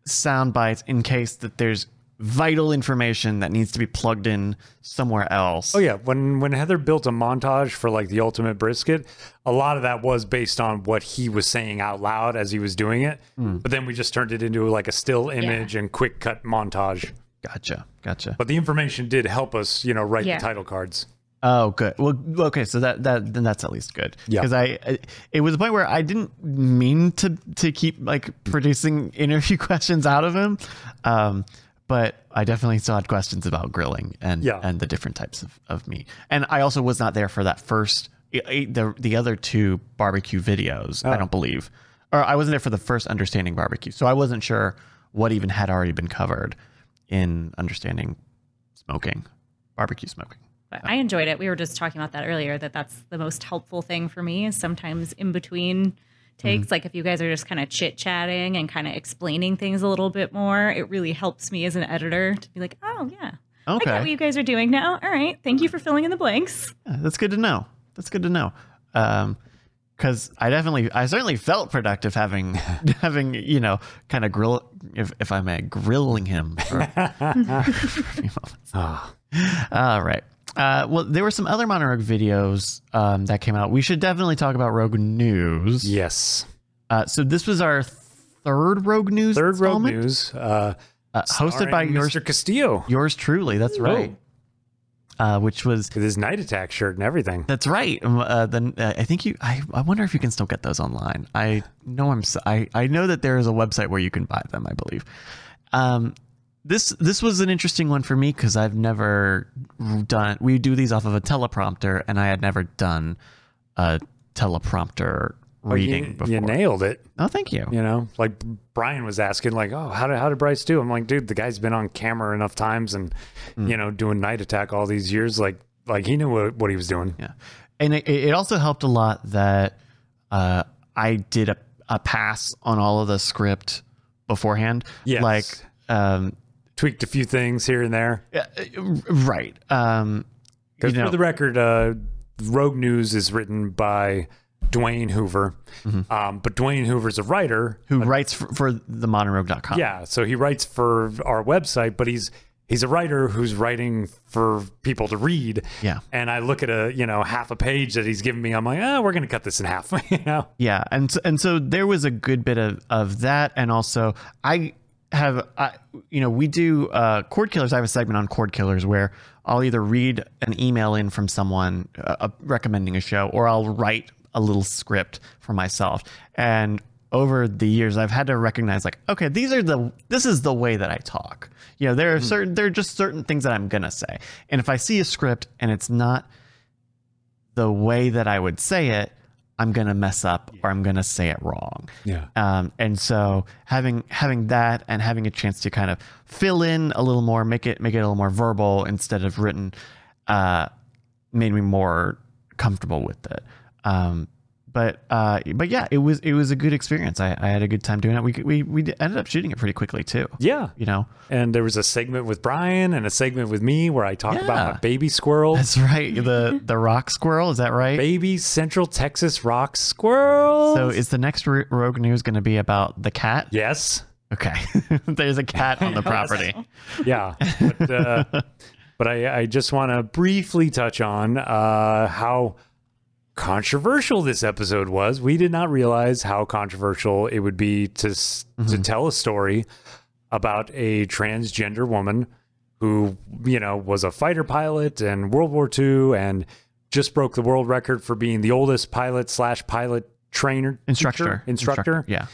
sound bites in case that there's vital information that needs to be plugged in somewhere else Oh yeah, when when Heather built a montage for like the ultimate brisket, a lot of that was based on what he was saying out loud as he was doing it. Hmm. But then we just turned it into like a still image and quick cut montage. gotcha gotcha But the information did help us, you know, write Yeah. the title cards. Oh, good. Well, okay. So that that then that's at least good. Yeah. Because I, I- it was a point where I didn't mean to to keep like producing interview questions out of him, um, but I definitely still had questions about grilling and Yeah. and the different types of, of meat. And I also was not there for that first i- i- the the other two barbecue videos. I Oh. don't believe, or I wasn't there for the first understanding barbecue, so I wasn't sure what even had already been covered in understanding smoking, barbecue smoking. But I enjoyed it. We were just talking about that earlier. That that's the most helpful thing for me is sometimes in between takes. Like if you guys are just kind of chit chatting and kind of explaining things a little bit more, it really helps me as an editor to be like, oh yeah, I get what you guys are doing now. All right, thank you for filling in the blanks. Yeah, that's good to know. That's good to know. Um, because I definitely, I certainly felt productive having, having, you know, kind of grill, if, if I may, grilling him. For, for a few moments. Ah. All right. Uh, well, there were some other Modern Rogue videos um, that came out. We should definitely talk about Rogue News. yes. Uh, so this was our third Rogue News. Third Rogue News, uh, uh, hosted by starring yours, Castillo yours truly. That's right. Uh, which was with his night attack shirt and everything. That's right. Um, Uh, then uh, I think you. I, I wonder if you can still get those online. I know I'm. I I know that there is a website where you can buy them. I believe. Um, this this was an interesting one for me because I've never done. We do these off of a teleprompter, and I had never done a teleprompter reading you, before. you nailed it. oh, thank you. You know, like Brian was asking, like, "Oh, how did how did Bryce do?" I'm like, "Dude, the guy's been on camera enough times, and Mm. you know, doing night attack all these years. Like, like he knew what, what he was doing." Yeah, and it, it also helped a lot that uh, I did a, a pass on all of the script beforehand. Yes. like um, Tweaked a few things here and there. Yeah, uh, right. Um, you Because know, for the record, uh, Rogue News is written by Dwayne Hoover, Mm-hmm. um, but Dwayne Hoover's a writer. who writes for, for the modernrogue.com. Yeah, so he writes for our website, but he's he's a writer who's writing for people to read. Yeah. and I look at a you know half a page that he's given me. I'm like, ah, we're gonna cut this in half. you know, Yeah, and so, and so there was a good bit of of that, and also I have, I, you know, we do uh, cord killers. I have a segment on cord killers where I'll either read an email in from someone uh, recommending a show, or I'll write a little script for myself. And over the years, I've had to recognize, like, okay, these are the this is the way that I talk. You know, there are certain there are just certain things that I'm gonna say, and if I see a script and it's not the way that I would say it, I'm gonna mess up or I'm gonna say it wrong. Yeah. Um, and so having having that and having a chance to kind of fill in a little more, make it make it a little more verbal instead of written, uh, made me more comfortable with it. Um, but uh, but yeah, it was it was a good experience. I, I had a good time doing it. We we we ended up shooting it pretty quickly too. yeah. You know, And there was a segment with Brian and a segment with me where I talked about Yeah. my baby squirrel. that's right. The the rock squirrel is that right? Baby Central Texas rock squirrel. So is the next Ro- Rogue News going to be about the cat? yes, Okay. There's a cat on the property. yeah. But, uh, but I, I just want to briefly touch on uh, how controversial this episode was. We did not realize how controversial it would be to s to tell a story about a transgender woman who you know was a fighter pilot in World War II and just broke the world record for being the oldest pilot slash pilot trainer Instructor. teacher, instructor, Yeah.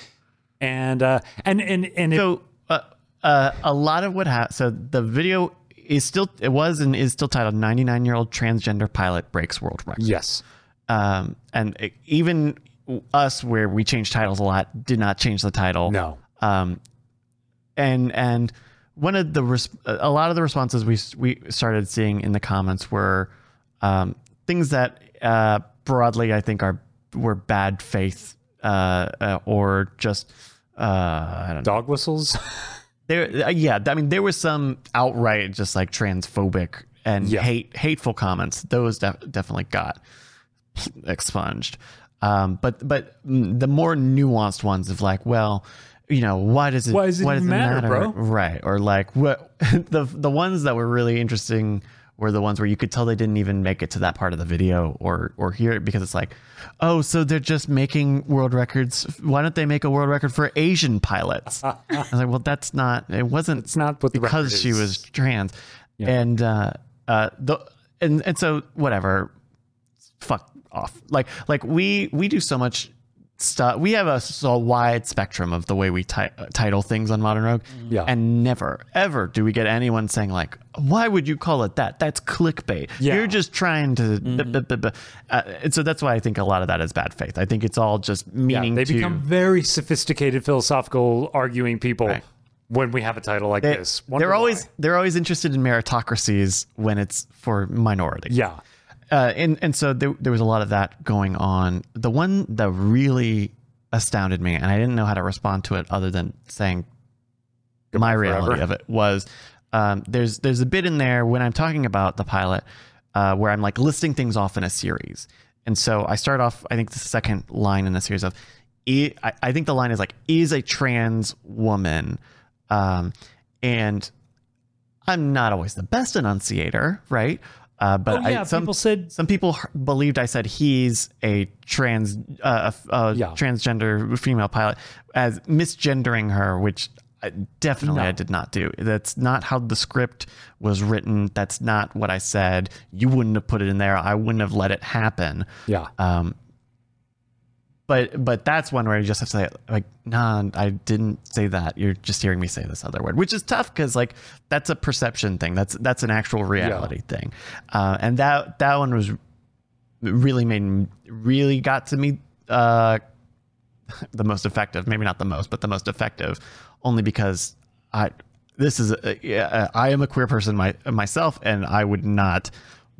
and uh, and and and it, So uh, uh, a lot of what happened. So the video is still it was and is still titled "99 year old transgender pilot breaks world record." yes, Um, and it- even us, where we change titles a lot, did not change the title. no, Um, and and one of the res- a lot of the responses we we started seeing in the comments were um, things that uh, broadly I think are were bad faith uh, uh, or just uh, I don't know. dog whistles. There, uh, yeah, I mean, there was some outright just like transphobic and Yeah. hate hateful comments. Those def- definitely got expunged. Um, but but the more nuanced ones of like, well, you know, why does it? Why does it even matter, bro? Right? Or like, what the the ones that were really interesting were the ones where you could tell they didn't even make it to that part of the video or or hear it because it's like, oh, so they're just making world records. Why don't they make a world record for Asian pilots? I was like, well, that's not. It wasn't. It's not what because she was trans, and uh, uh, the and and so whatever. Fuck off. Like like we we do so much stuff. We have a so wide spectrum of the way we ti- uh, title things on Modern Rogue. Yeah. And never ever do we get anyone saying like, "Why would you call it that? That's clickbait. Yeah. You're just trying to." b- b- b- b-" Uh, and so that's why I think a lot of that is bad faith. I think it's all just Yeah, meaning they to. become very sophisticated philosophical arguing people Right. when we have a title like they, this. Wonder they're always why. they're always interested in meritocracies when it's for minority. yeah. Uh, and and so there, there was a lot of that going on. The one that really astounded me, and I didn't know how to respond to it other than saying my reality of it was um, there's there's a bit in there when I'm talking about the pilot uh, where I'm like listing things off in a series, and so I start off. I think the second line in the series of, I, I I think the line is like, is a trans woman, um, and I'm not always the best enunciator, right? Uh, but Oh, yeah, I, some people said- some people believed I said he's a trans, uh, a, Yeah. transgender female pilot, as misgendering her, which I, definitely No. I did not do. That's not how the script was written. That's not what I said. You wouldn't have put it in there. I wouldn't have let it happen. Yeah. Um, but but that's one where you just have to say like, nah, I didn't say that. You're just hearing me say this other word, which is tough because like that's a perception thing. That's that's an actual reality thing, uh, and that that one was really made really got to me uh, the most effective. Maybe not the most, but the most effective, only because I this is a, yeah, I am a queer person my, myself, and I would not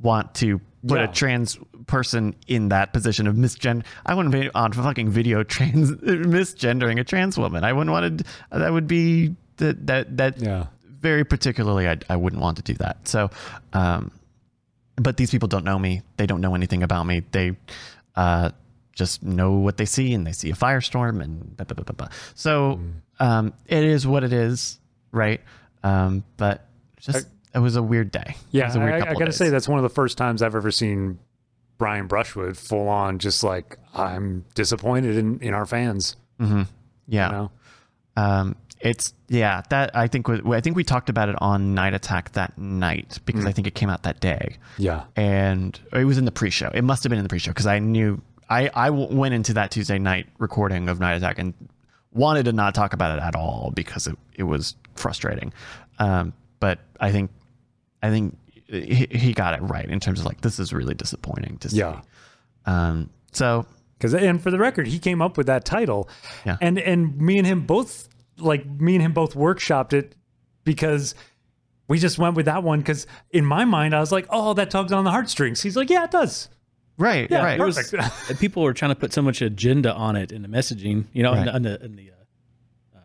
want to put Yeah. a trans person in that position of misgender. I wouldn't be on fucking video trans misgendering a trans woman. I wouldn't want to. That would be that that that Yeah. very particularly. I I wouldn't want to do that. So, um, but these people don't know me. They don't know anything about me. They uh, just know what they see, and they see a firestorm, and blah, blah, blah, blah, blah. so um, it is what it is, right? Um, but just it was a weird day. it Yeah, was a weird I, I gotta days. say that's one of the first times I've ever seen Brian Brushwood full on, just like I'm disappointed in, in our fans. yeah. You know? Um, it's yeah that I think we, I think we talked about it on Night Attack that night because I think it came out that day. Yeah, and it was in the pre-show. It must have been in the pre-show because I knew I I went into that Tuesday night recording of Night Attack and wanted to not talk about it at all because it, it was frustrating. Um, but I think I think he, he got it right in terms of like this is really disappointing to see. Yeah. Um, so because and for the record, he came up with that title, Yeah. and and me and him both like me and him both workshopped it because we just went with that one because in my mind I was like, oh, that tugs on the heartstrings. He's like, yeah, it does. right, Yeah, right. it was- people were trying to put so much agenda on it in the messaging, you know, in Right. the, in the, in the uh, uh,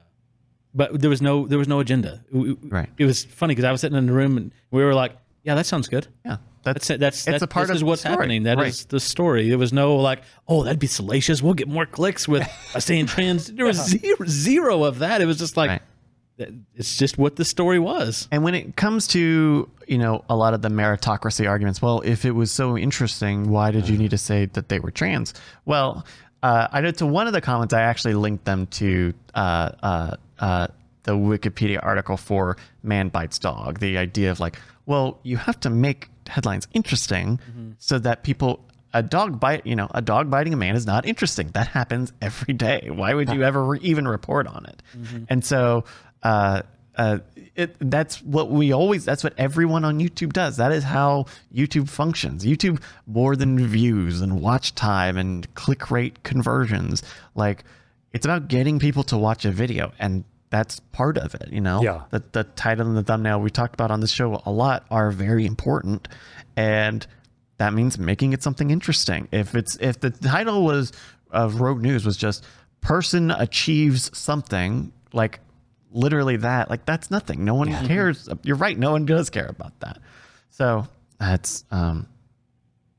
but there was no there was no agenda. We- we- Right. It was funny because I was sitting in the room and we were like, "Yeah, that sounds good. yeah, that's That's. That's It's that, a part this of is what's story. happening. That is Right. the story. There was no like, oh, that'd be salacious. We'll get more clicks with us saying trans. There was zero, zero of that. It was just like, Right. it's just what the story was. And when it comes to, you know, a lot of the meritocracy arguments, well, if it was so interesting, why did you need to say that they were trans? Well, uh, I know to one of the comments, I actually linked them to uh, uh, uh, the Wikipedia article for Man Bites Dog. The idea of like, well, you have to make headlines interesting so that people. A dog bite, you know, a dog biting a man is not interesting. That happens every day. Why would you ever re- even report on it? And so, uh, uh, it, that's what we always that's what everyone on youtube does that is how youtube functions youtube more than views and watch time and click rate conversions like it's about getting people to watch a video and that's part of it you know? Yeah. the, the title and the thumbnail we talked about on the show a lot are very important and that means making it something interesting. If it's if the title was of rogue news was just person achieves something like literally that like that's nothing. No one cares. You're right. No one does care about that. So that's um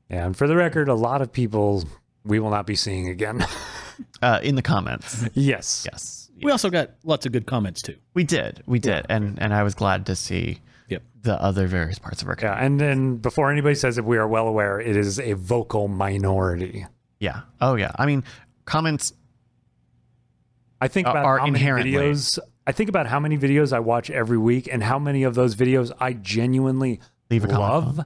Yeah, and for the record, a lot of people we will not be seeing again. uh in the comments. Yes. yes We also got lots of good comments too. we did we did and and i was glad to see Yep. the other various parts of our Yeah, and then before anybody says it, we are well aware it is a vocal minority. yeah oh yeah i mean comments I think about are how many inherently- videos. I think about how many videos I watch every week, and how many of those videos I genuinely Leave a comment love.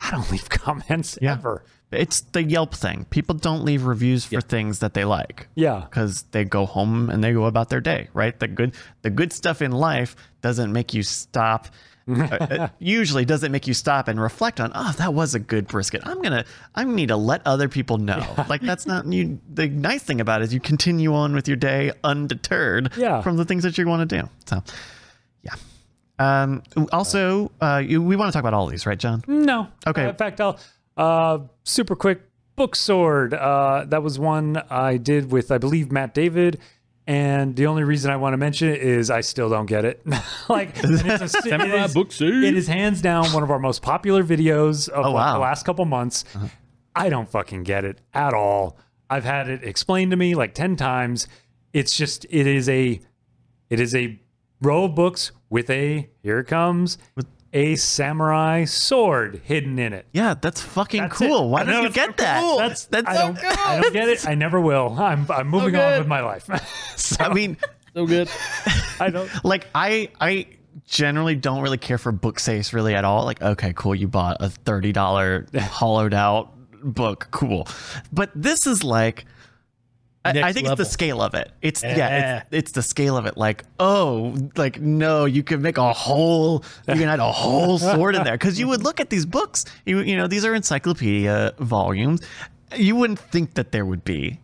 I don't leave comments Yeah. ever. It's the yelp thing. People don't leave reviews for things that they like. Yeah, because they go home and they go about their day right? The good the good stuff in life doesn't make you stop uh, uh, usually doesn't make you stop and reflect on oh that was a good brisket. I'm gonna i need to let other people know. Like that's not you the nice thing about it is you continue on with your day undeterred Yeah. from the things that you want to do. So yeah. Um also uh you, we want to talk about all these right john? No. Okay. In fact, I'll uh, super quick book sword. Uh, that was one I did with I believe Matt David. And the only reason I want to mention it is I still don't get it. like it's a, it, is, book sword. it is hands down one of our most popular videos of Oh, wow. the last couple months. I don't fucking get it at all. I've had it explained to me like 10 times. It's just it is a it is a row of books with a here it comes a samurai sword hidden in it. Yeah, that's fucking That's cool. it. Why I know, don't you get that? cool. That's that's I don't, I don't get it. I never will. I'm I'm moving on with my life. I mean, So good. I don't like I I generally don't really care for book safes really at all. Like, okay, cool, you bought a thirty dollar hollowed out book, cool. But this is like I, I think level. it's the scale of it. It's yeah, Yeah. it's, it's the scale of it. Like, oh, like no, you could make a whole, you can add a whole sword in there because you would look at these books. You you know these are encyclopedia volumes. You wouldn't think that there would be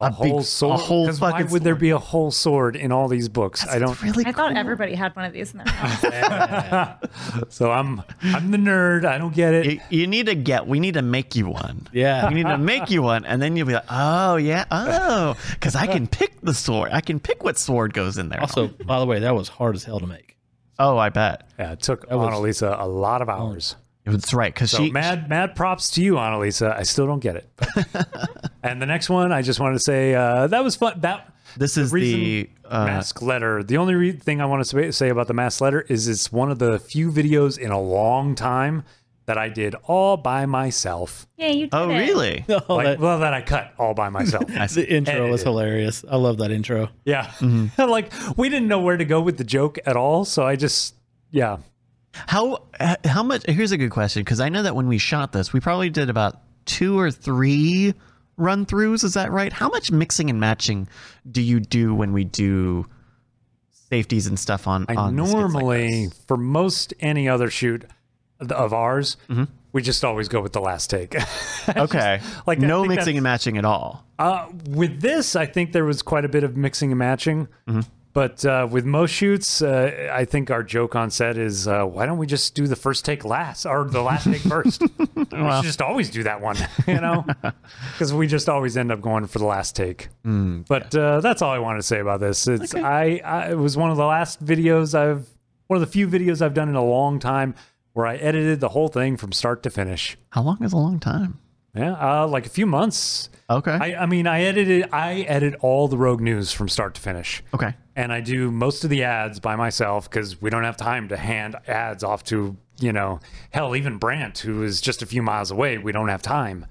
a, a whole big, sword. a whole 'Cause why fucking would there be a whole sword in all these books? I don't. Really I thought everybody had one of these in their house. So I'm I'm the nerd. I don't get it. You, you need to get. We need to make you one. Yeah. We need to make you one, and then you'll be like, oh yeah, oh, because I can pick the sword. I can pick what sword goes in there. Also, by the way, that was hard as hell to make. oh, I bet Yeah, it took was- Annalisa a lot of hours. That's right. Because So she, mad, mad props to you, Annalisa. I still don't get it. but- and the next one, I just wanted to say uh, that was fun. That this is reason the uh, mask letter. The only re- thing I want to say, say about the mask letter is it's one of the few videos in a long time that I did all by myself. yeah, you did oh it. really? Oh, Like, that- well, that I cut all by myself. the intro was hilarious. I love that intro. yeah, like we didn't know where to go with the joke at all, so I just yeah. How how much? Here's a good question because I know that when we shot this, we probably did about two or three run throughs. Is that right? How much mixing and matching do you do when we do safeties and stuff on? I on like normally, this? for most any other shoot of ours, Mm-hmm. we just always go with the last take. okay, like, no mixing and matching at all. Uh, with this, I think there was quite a bit of mixing and matching. But uh, with most shoots, uh, I think our joke on set is uh, why don't we just do the first take last or the last take first? we should just always do that one, you know? Because we just always end up going for the last take. but uh, that's all I wanted to say about this. It's I, I it was one of the last videos I've one of the few videos I've done in a long time where I edited the whole thing from start to finish. How long is a long time? Yeah, uh, like a few months. Okay. I, I mean, I edited, I edit all the Rogue News from start to finish, okay. And I do most of the ads by myself because we don't have time to hand ads off to, you know, hell, even Brant, who is just a few miles away. We don't have time.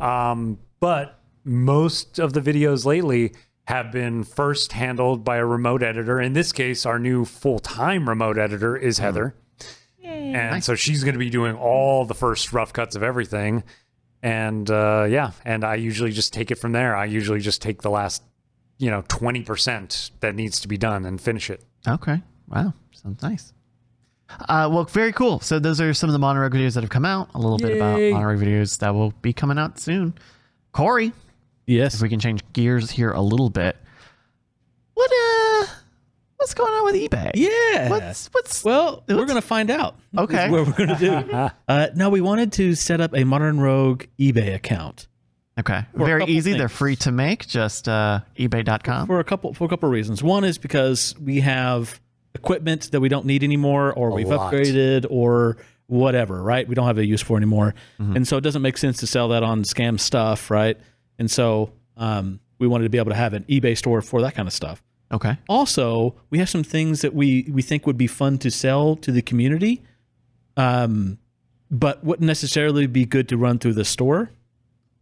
Um, but most of the videos lately have been first handled by a remote editor. In this case, our new full-time remote editor is Heather. Yay. And so she's going to be doing all the first rough cuts of everything. And uh, yeah, and I usually just take it from there. I usually just take the last, you know, 20% that needs to be done and finish it. Okay. Wow. Sounds nice. Uh, well, very cool. So those are some of the Modern Rogue videos that have come out. A little bit about Yay. Modern Rogue videos that will be coming out soon. Corey, Yes. if we can change gears here a little bit, what uh, what's going on with eBay? Yeah. What's what's well, we're going to find out. Okay. What we're going to do. uh, no, we wanted to set up a Modern Rogue eBay account okay? a Very couple easy. They're free to make. Just uh, eBay.com. for a couple for a couple of reasons. One is because we have equipment that we don't need anymore, or we've lot. upgraded, or whatever. Right? We don't have a use for anymore, Mm-hmm. and so it doesn't make sense to sell that on scam stuff, right? And so um, we wanted to be able to have an eBay store for that kind of stuff. Okay. Also, we have some things that we we think would be fun to sell to the community, um, but wouldn't necessarily be good to run through the store.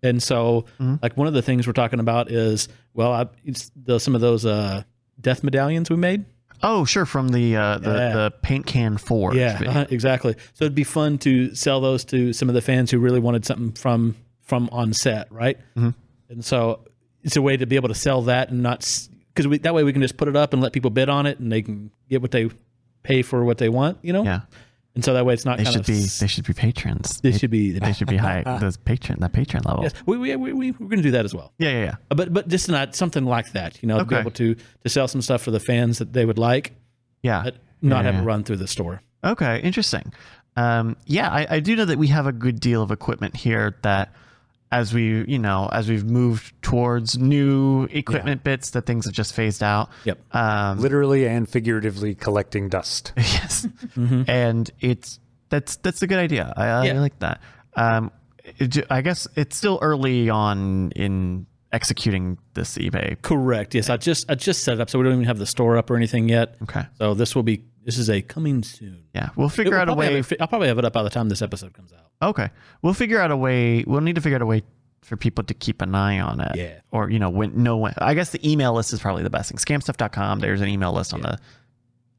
And so, like one of the things we're talking about is, well, I, it's the, some of those uh, death medallions we made. Oh, sure. From the uh, the, Yeah. the paint can forge. Yeah, uh-huh, exactly. So it'd be fun to sell those to some of the fans who really wanted something from from on set, right? And so it's a way to be able to sell that and not because that way we can just put it up and let people bid on it and they can get what they pay for what they want, you know. Yeah. And so that way it's not They should be they should be patrons. they should be They should be high. Those patron that patron level. yes, we we we, we we're going to do that as well. Yeah, yeah, yeah. Uh, But but just not something like that, you know, to be able to to sell some stuff for the fans that they would like, Yeah. but not Yeah, have yeah. it run through the store. Okay, interesting. Um, yeah, I, I do know that we have a good deal of equipment here that as we, you know, as we've moved towards new equipment bits that things have just phased out. Yep. Um, Literally and figuratively collecting dust. yes. And it's that's that's a good idea. I, I like that. Um, it, I guess it's still early on in executing this eBay. Correct. Yes, I just I just set it up, so we don't even have the store up or anything yet. Okay. So this will be this is a coming soon. Yeah, we'll figure out a way. have I'll probably have it up by the time this episode comes out. Okay, we'll figure out a way. We'll need to figure out a way for people to keep an eye on it. Yeah. Or you know when no. I guess the email list is probably the best thing. Scamstuff.com. There's an email list on the.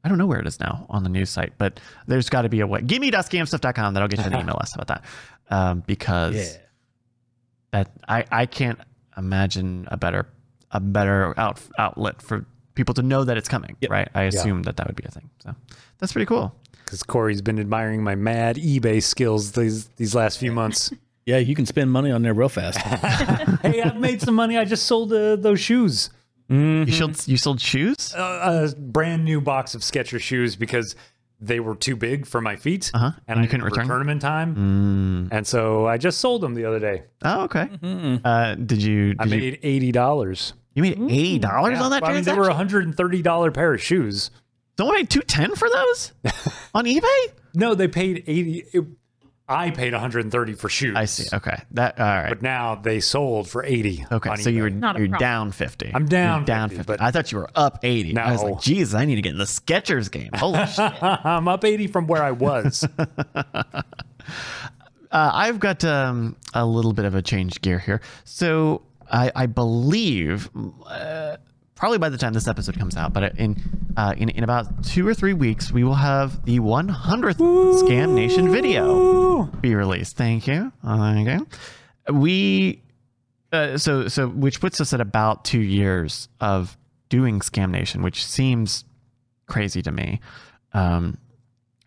I don't know where it is now on the news site, but there's got to be a way. Give me.scamstuff.com. That'll get you an email list about that. Um, because Yeah. that I, I can't imagine a better a better out, outlet for people to know that it's coming. Yep. Right. I assume that that would be a thing. So that's pretty cool. Because Corey's been admiring my mad eBay skills these these last few months. Yeah, you can spend money on there real fast. hey, I've made some money. I just sold uh, those shoes. You sold you sold shoes. a, a brand new box of Skechers shoes because they were too big for my feet, Uh-huh. and, And I couldn't didn't return them in time. Mm. And so I just sold them the other day. Oh, okay. Uh, did you? Did I you, made eighty dollars. you made eighty dollars on that I mean, they were a hundred and thirty dollar pair of shoes. Someone paid two ten for those on eBay. No, they paid eighty. It, I paid one hundred and thirty for shoes. I see. Okay, that all right. But now they sold for eighty. Okay, on so you were. Not you're problem. down fifty. I'm down You're down 50, fifty. but- I thought you were up eighty. I was like, Jesus, I need to get in the Skechers game. Holy shit! I'm up eighty from where I was. Uh, I've got um, a little bit of a change gear here. So I, I believe, uh, probably by the time this episode comes out, but in, uh, in in about two or three weeks, we will have the 100th Scam Nation video be released. Thank you. Thank you. We uh, so so which puts us at about two years of doing Scam Nation, which seems crazy to me. Um,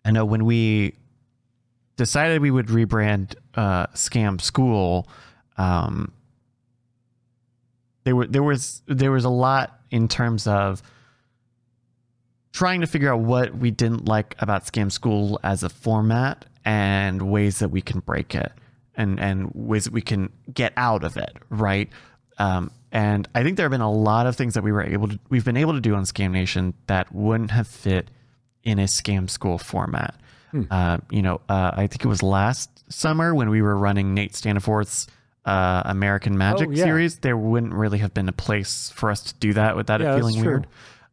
I know when we decided we would rebrand uh, Scam School, um, there were there was there was a lot in terms of trying to figure out what we didn't like about Scam School as a format and ways that we can break it and and ways that we can get out of it, right? Um, and I think there have been a lot of things that we were able to we've been able to do on Scam Nation that wouldn't have fit in a Scam School format. Uh, you know, uh, I think it was last summer when we were running Nate Staniforth's uh, American Magic Oh, yeah. series. There wouldn't really have been a place for us to do that without Yeah, it feeling weird.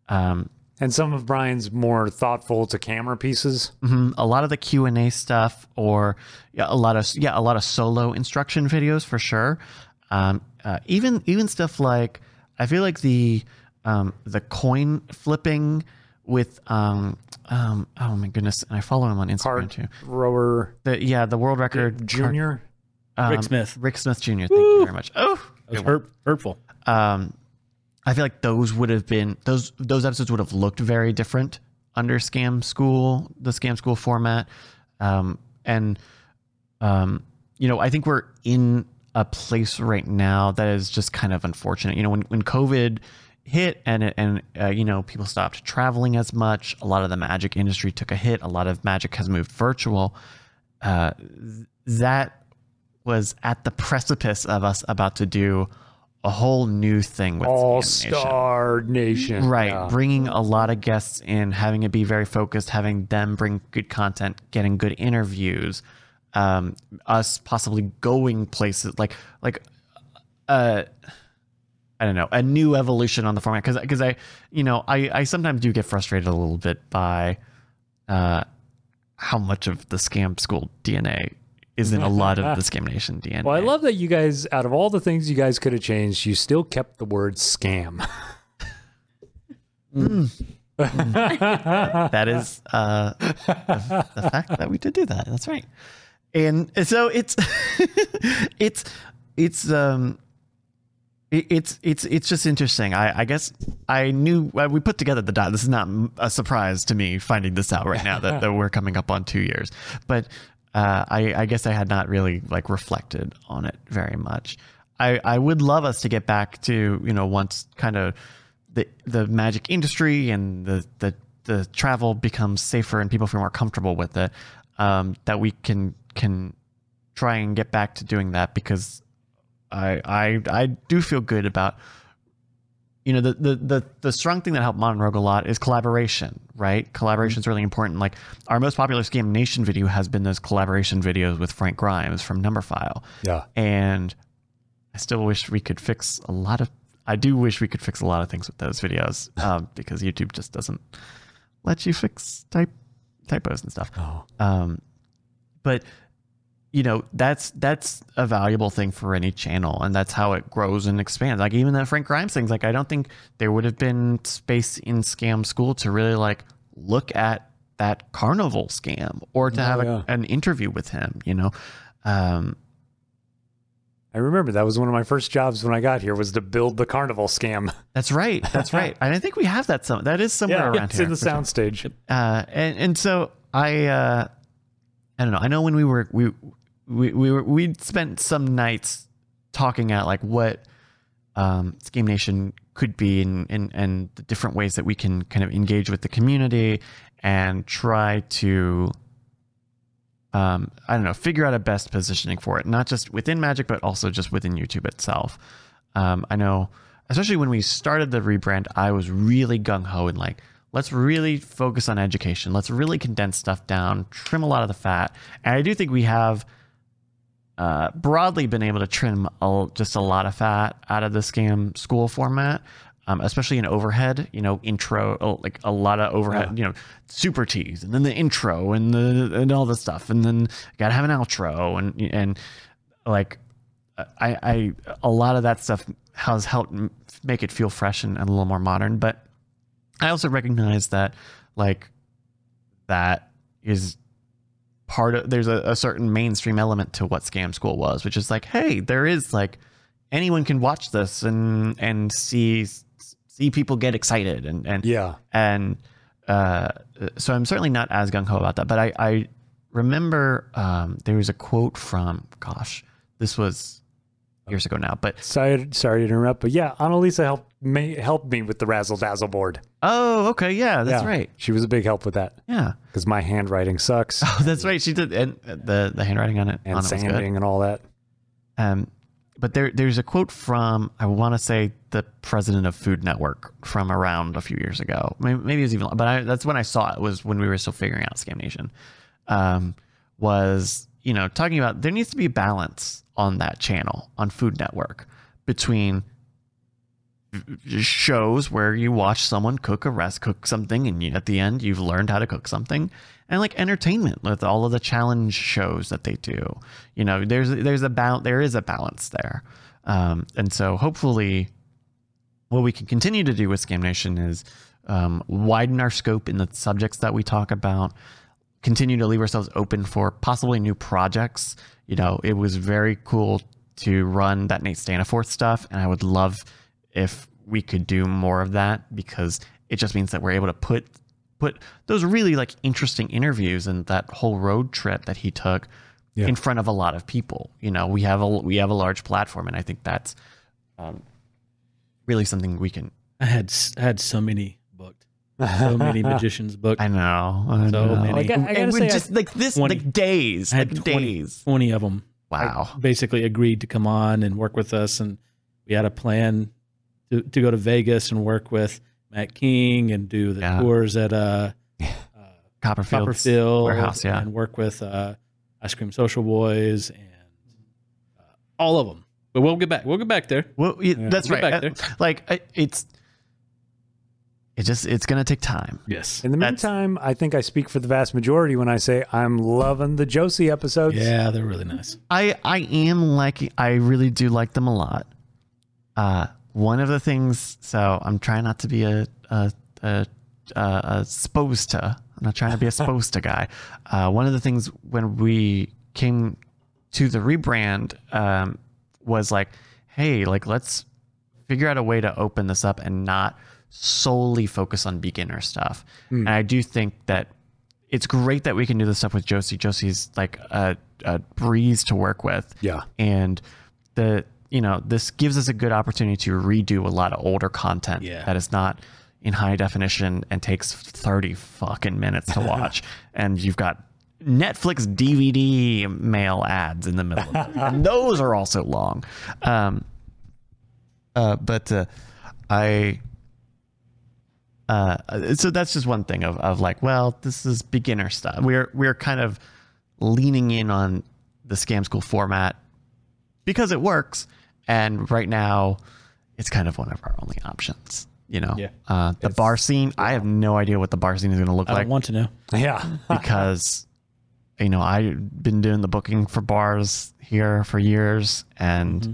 Um, and some of Brian's more thoughtful to camera pieces. mhm, a lot of the Q and A stuff, or yeah, a lot of yeah, a lot of solo instruction videos for sure. Um, uh, even even stuff like I feel like the um, the coin flipping with um, um, oh my goodness, and I follow him on Instagram Card too. rower The yeah, the world record junior. Um, Rick Smith. Rick Smith Jr. Thank you very much. Oh, It was hurt, hurtful. um, I feel like those would have been those those episodes would have looked very different under Scam School, the Scam School format, um, and um, you know I think we're in a place right now that is just kind of unfortunate. You know, when when COVID hit and and uh, you know people stopped traveling as much, a lot of the magic industry took a hit. A lot of magic has moved virtual. Uh, that was at the precipice of us about to do a whole new thing with All Nation. Star Nation. Right, Yeah. bringing a lot of guests in, having it be very focused, having them bring good content, getting good interviews, um, us possibly going places like like uh I don't know, a new evolution on the format because because I you know I I sometimes do get frustrated a little bit by uh how much of the scam school DNA is in a lot of the scam nation DNA. Well, I love that you guys, out of all the things you guys could have changed, you still kept the word scam. that is uh, the, the fact that we did do that. That's right. And so it's it's it's um it's it's it's just interesting. I, I guess I knew uh, we put together the dot. This is not a surprise to me finding this out right now that, that we're coming up on two years. But uh, I, I guess I had not really like reflected on it very much. I, I would love us to get back to you know once kind of the the magic industry and the the the travel becomes safer and people feel more comfortable with it. Um, that we can can try and get back to doing that because I I I do feel good about you know the, the the the strong thing that helped Modern Rogue a lot is collaboration, right? Collaboration is really important. Like our most popular Scam Nation video has been those collaboration videos with Frank Grimes from Numberphile, Yeah. and I still wish we could fix a lot of. I do wish we could fix a lot of things with those videos um, because YouTube just doesn't let you fix type typos and stuff. Oh. Um, but you know that's that's a valuable thing for any channel, and that's how it grows and expands. Like even that Frank Grimes things, like I don't think there would have been space in Scam School to really like look at that carnival scam or to Oh, have a, yeah. an interview with him. You know, um, I remember that was one of my first jobs when I got here was to build the carnival scam. that's right, that's right. and I think we have that some that is somewhere Yeah, around it's here. in the for sure. soundstage. uh, and and so I uh, I don't know. I know when we were we we we were we spent some nights talking at like what um, Scam Nation could be and, and and the different ways that we can kind of engage with the community and try to um, I don't know figure out a best positioning for it, not just within Magic but also just within YouTube itself. Um, I know, especially when we started the rebrand, I was really gung ho and like, let's really focus on education. Let's really condense stuff down, trim a lot of the fat. And I do think we have uh, broadly been able to trim a, just a lot of fat out of the scam school format. Um, especially in overhead, you know, intro, oh, like a lot of overhead, you know, super teas, and then the intro, and the and all this stuff, and then gotta have an outro, and and like I, I a lot of that stuff has helped make it feel fresh and, and a little more modern. But I also recognize that like that is part of there's a, a certain mainstream element to what Scam School was, which is like, hey, there is like anyone can watch this and and see see people get excited and and Yeah. and uh, so I'm certainly not as gung ho about that. But I, I remember um, there was a quote from, gosh, this was years ago now. But Sorry, sorry to interrupt, but yeah, Annalisa helped me helped me with the razzle dazzle board. oh, okay, yeah, that's Yeah. right, She was a big help with that yeah, because my handwriting sucks oh, that's right. She did, and the the handwriting on it and on it sanding and all that. Um, but there there's a quote from I want to say the president of Food Network from around a few years ago. Maybe, maybe it was even, but I, that's when I saw it was when we were still figuring out Scam Nation. Um, was you know talking about there needs to be a balance on that channel on Food Network between shows where you watch someone cook a rest cook something and you, at the end you've learned how to cook something and like entertainment with all of the challenge shows that they do. You know there's there's a there is a balance there. Um, and so hopefully what we can continue to do with scam nation is um, widen our scope in the subjects that we talk about continue to leave ourselves open for possibly new projects you know it was very cool to run that nate staniforth stuff and i would love if we could do more of that because it just means that we're able to put put those really like interesting interviews and that whole road trip that he took Yeah. in front of a lot of people. You know, we have a we have a large platform, and I think that's um, really something we can. I had s- I had so many booked, so many magicians booked. I know, I So know. many. Like, I- I and gotta we say, I- just like this, 20 like days, I had like 20, days. 20 of them Wow. basically agreed to come on and work with us, and we had a plan to, to go to Vegas and work with Matt King and do the Yeah. tours at uh, Copperfield. Copperfield warehouse, yeah. and work with uh, Ice Cream Social Boys and uh, all of them. But we'll get back. We'll get back there. Well, yeah, that's We'll right. get back Uh, Like it's, it just it's gonna take time. Yes. In the That's- meantime, I think I speak for the vast majority when I say I'm loving the Josie episodes. Yeah, they're really nice. I I am like I really do like them a lot. Uh, one of the things, so I'm trying not to be a a a, a, a supposed to. I'm not trying to be a supposed to guy. Uh, one of the things when we came to the rebrand um, was like, hey, like let's figure out a way to open this up and not solely focus on beginner stuff. And I do think that it's great that we can do this stuff with Josie. Josie's like a, a breeze to work with. Yeah. And the you know, this gives us a good opportunity to redo a lot of older content Yeah. that is not in high definition and takes 30 fucking minutes to watch. and you've got Netflix DVD mail ads in the middle of it. and those are also long. Um, uh, but uh, I uh, so that's just one thing of, of like, well, this is beginner stuff. We're we're kind of leaning in on the scam school format because it works, and right now, it's kind of one of our only options. You know, Yeah. uh, the bar scene. I have no idea what the bar scene is going to look I like don't want to know. Yeah. because you know I've been doing the booking for bars here for years, and Mm-hmm.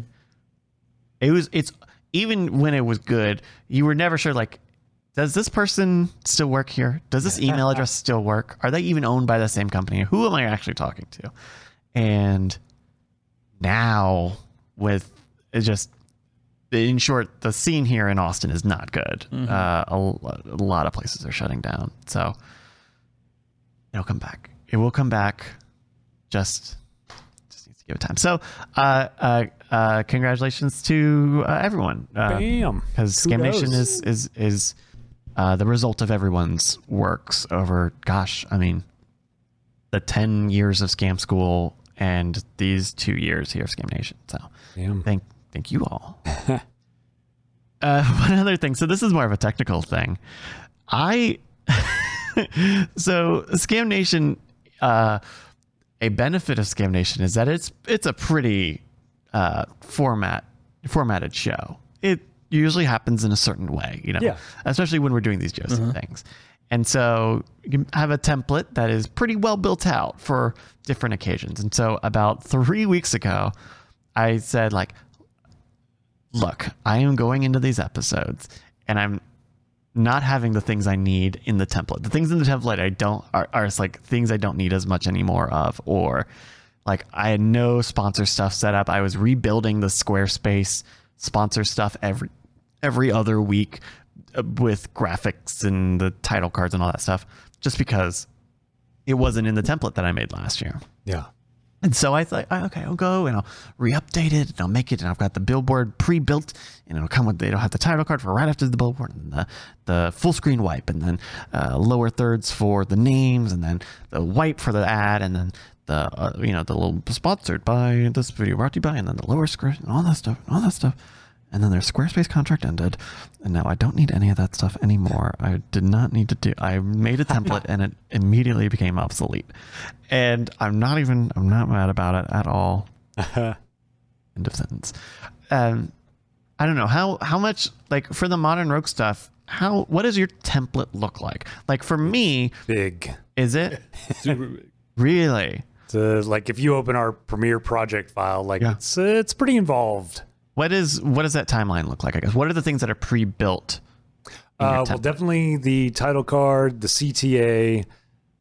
it was it's even when it was good, you were never sure like. Does this person still work here? Does this email address still work? Are they even owned by the same company? Who am I actually talking to? And now, with it's just in short, the scene here in Austin is not good. Uh, a, a lot of places are shutting down. So it'll come back. It will come back. Just just needs to give it time. So, uh, uh, uh, congratulations to uh, everyone. Uh, Bam. because Scam Nation is is is uh, the result of everyone's works over. Gosh, I mean, the ten years of Scam School and these two years here of Scam Nation. So Bam. thank thank you all. uh, one other thing. So this is more of a technical thing. I so Scam Nation. Uh, a benefit of Scam Nation is that it's it's a pretty uh, format formatted show. It usually happens in a certain way, you know, Yeah. especially when we're doing these Joseph uh-huh. things. And so you can have a template that is pretty well built out for different occasions. And so about three weeks ago, I said like, look, I am going into these episodes and I'm not having the things I need in the template. The things in the template I don't are, are like things I don't need as much anymore of, or like I had no sponsor stuff set up. I was rebuilding the Squarespace sponsor stuff every every other week uh, with graphics and the title cards and all that stuff, just because it wasn't in the template that I made last year. Yeah. And so I thought, "Oh, okay, I'll go and I'll re-update it and I'll make it. And I've got the billboard pre-built and it'll come with, it'll have the title card for right after the billboard and the, the full screen wipe and then uh, lower thirds for the names and then the wipe for the ad and then the, uh, you know, the little sponsored by this video brought to you by and then the lower screen and all that stuff and all that stuff. And then their Squarespace contract ended, and now I don't need any of that stuff anymore. I did not need to do. I made a template, and it immediately became obsolete. And I'm not even. I'm not mad about it at all. End of sentence. Um, I don't know how how much like for the modern rogue stuff. How what does your template look like? Like for me, Big. is it Super big. really? So, like if you open our Premiere project file, like Yeah. it's uh, it's pretty involved. What is what does that timeline look like? I guess what are the things that are pre-built? Uh, well, definitely the title card, the CTA,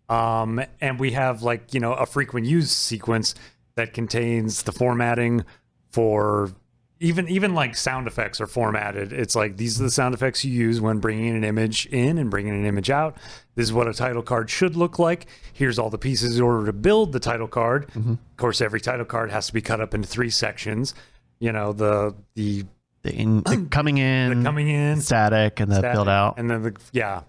um, and we have like you know a frequent use sequence that contains the formatting for even even like sound effects are formatted. It's like these are the sound effects you use when bringing an image in and bringing an image out. This is what a title card should look like. Here's all the pieces in order to build the title card. Mm-hmm. Of course, every title card has to be cut up into three sections. You know the the the, in, the coming in, the coming in, static, and the static, build out. and then the yeah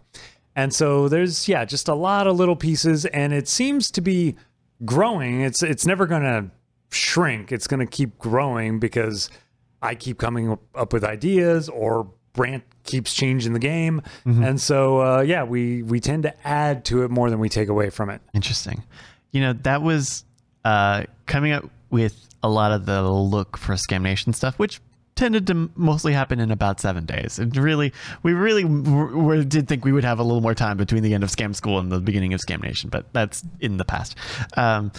and so there's yeah just a lot of little pieces and it seems to be growing it's it's never going to shrink it's going to keep growing because i keep coming up- with ideas or brant keeps changing the game Mm-hmm. and so uh, yeah we we tend to add to it more than we take away from it Interesting. You know, that was uh, coming up with a lot of the look for Scam Nation stuff, which tended to mostly happen in about seven days. And really, we really w- w- did think we would have a little more time between the end of Scam School and the beginning of Scam Nation, but that's in the past. Um,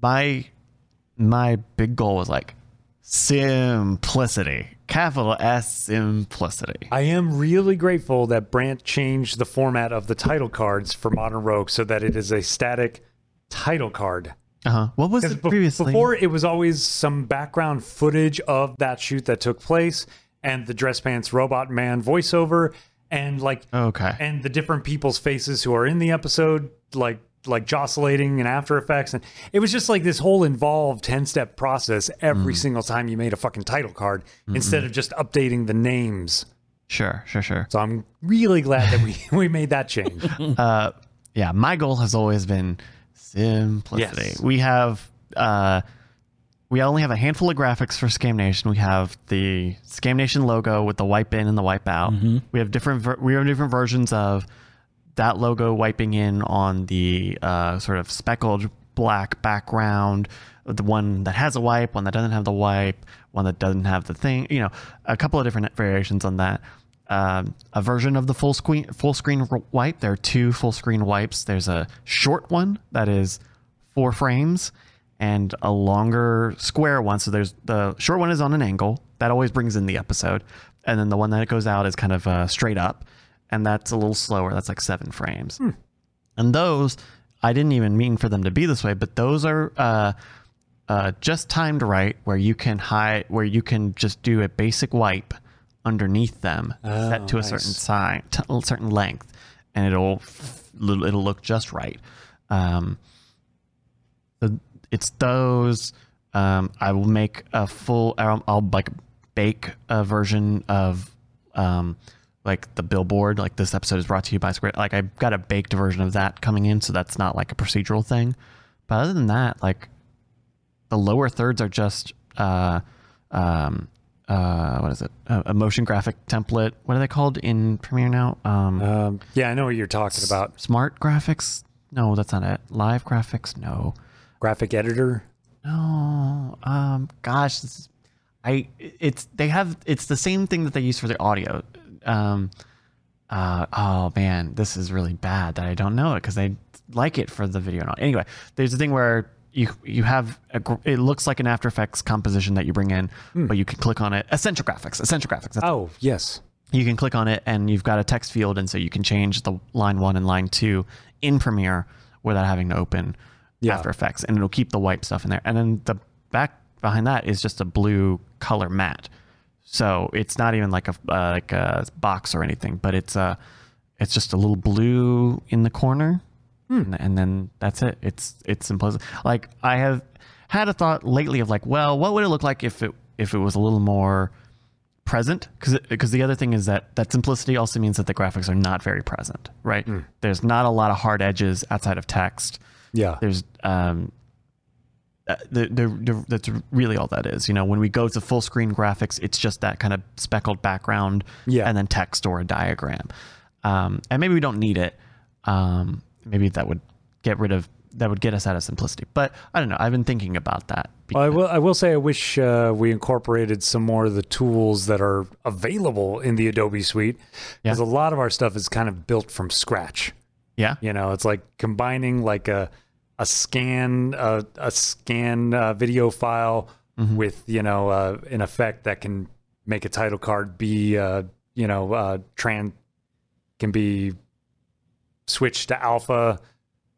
my my big goal was like simplicity, capital S simplicity. i am really grateful that brant changed the format of the title cards for modern rogue so that it is a static title card Uh huh. What was it previously? Before it was always some background footage of that shoot that took place and the dress pants robot man voiceover and like okay. and the different people's faces who are in the episode like like jostling and after effects and it was just like this whole involved 10 step process every single time you made a fucking title card instead of just updating the names Sure. Sure. Sure. so i'm really glad that we we made that change uh, yeah, my goal has always been simplicity. Yes. We have uh, we only have a handful of graphics for Scam Nation. We have the Scam Nation logo with the wipe in and the wipe out. We have different ver- we have different versions of that logo wiping in on the uh, sort of speckled black background, the one that has a wipe, one that doesn't have the wipe, one that doesn't have the thing. You know, a couple of different variations on that. Um, a version of the full screen full screen wipe. There are two full screen wipes. There's a short one that is four frames, and a longer square one. So there's the short one is on an angle that always brings in the episode, and then the one that goes out is kind of uh, straight up, and that's a little slower. That's like seven frames. And those, I didn't even mean for them to be this way, but those are uh, uh, just timed right, where you can hide, where you can just do a basic wipe underneath them, set to a certain size, t- certain length, and it'll it'll look just right. Um, it's those. Um, I will make a full. I'll, I'll like bake a version of um, like the billboard. Like this episode is brought to you by Square. Like I've got a baked version of that coming in, so that's not like a procedural thing. But other than that, like the lower thirds are just uh, um, uh, what is it? A, a motion graphic template. What are they called in Premiere now? Um, Um, yeah, I know what you're talking about. smart graphics? No, that's not it. Live graphics? No. Graphic editor. No. Um. Gosh, this is, I. It's they have. It's the same thing that they use for the audio. Um. Uh. Oh man, this is really bad that I don't know it because I like it for the video. and audio. Anyway, there's a thing where you you have a, it looks like an After Effects composition that you bring in, but you can click on it. Essential graphics. Essential graphics. Oh, yes. you can click on it and you've got a text field and so you can change the line one and line two in premiere without having to open Yeah. after effects and it'll keep the wipe stuff in there and then the back behind that is just a blue color matte so it's not even like a uh, like a box or anything but it's a it's just a little blue in the corner. And, and then that's it. It's it's simplistic like i have had a thought lately of like well what would it look like if it if it was a little more present? Because because the other thing is that that simplicity also means that the graphics are not very present right? There's not a lot of hard edges outside of text. Yeah. there's um uh, the, the, the, that's really all that is you know when we go to full screen graphics it's just that kind of speckled background Yeah. and then text or a diagram um, and maybe we don't need it um, maybe that would get rid of that would get us out of simplicity but i don't know i've been thinking about that Well, I will. I will say I wish uh, we incorporated some more of the tools that are available in the Adobe Suite because Yeah. a lot of our stuff is kind of built from scratch. yeah You know, it's like combining like a a scan a, a scan uh, video file Mm-hmm. with you know uh, an effect that can make a title card be uh, you know uh, tran can be switched to alpha.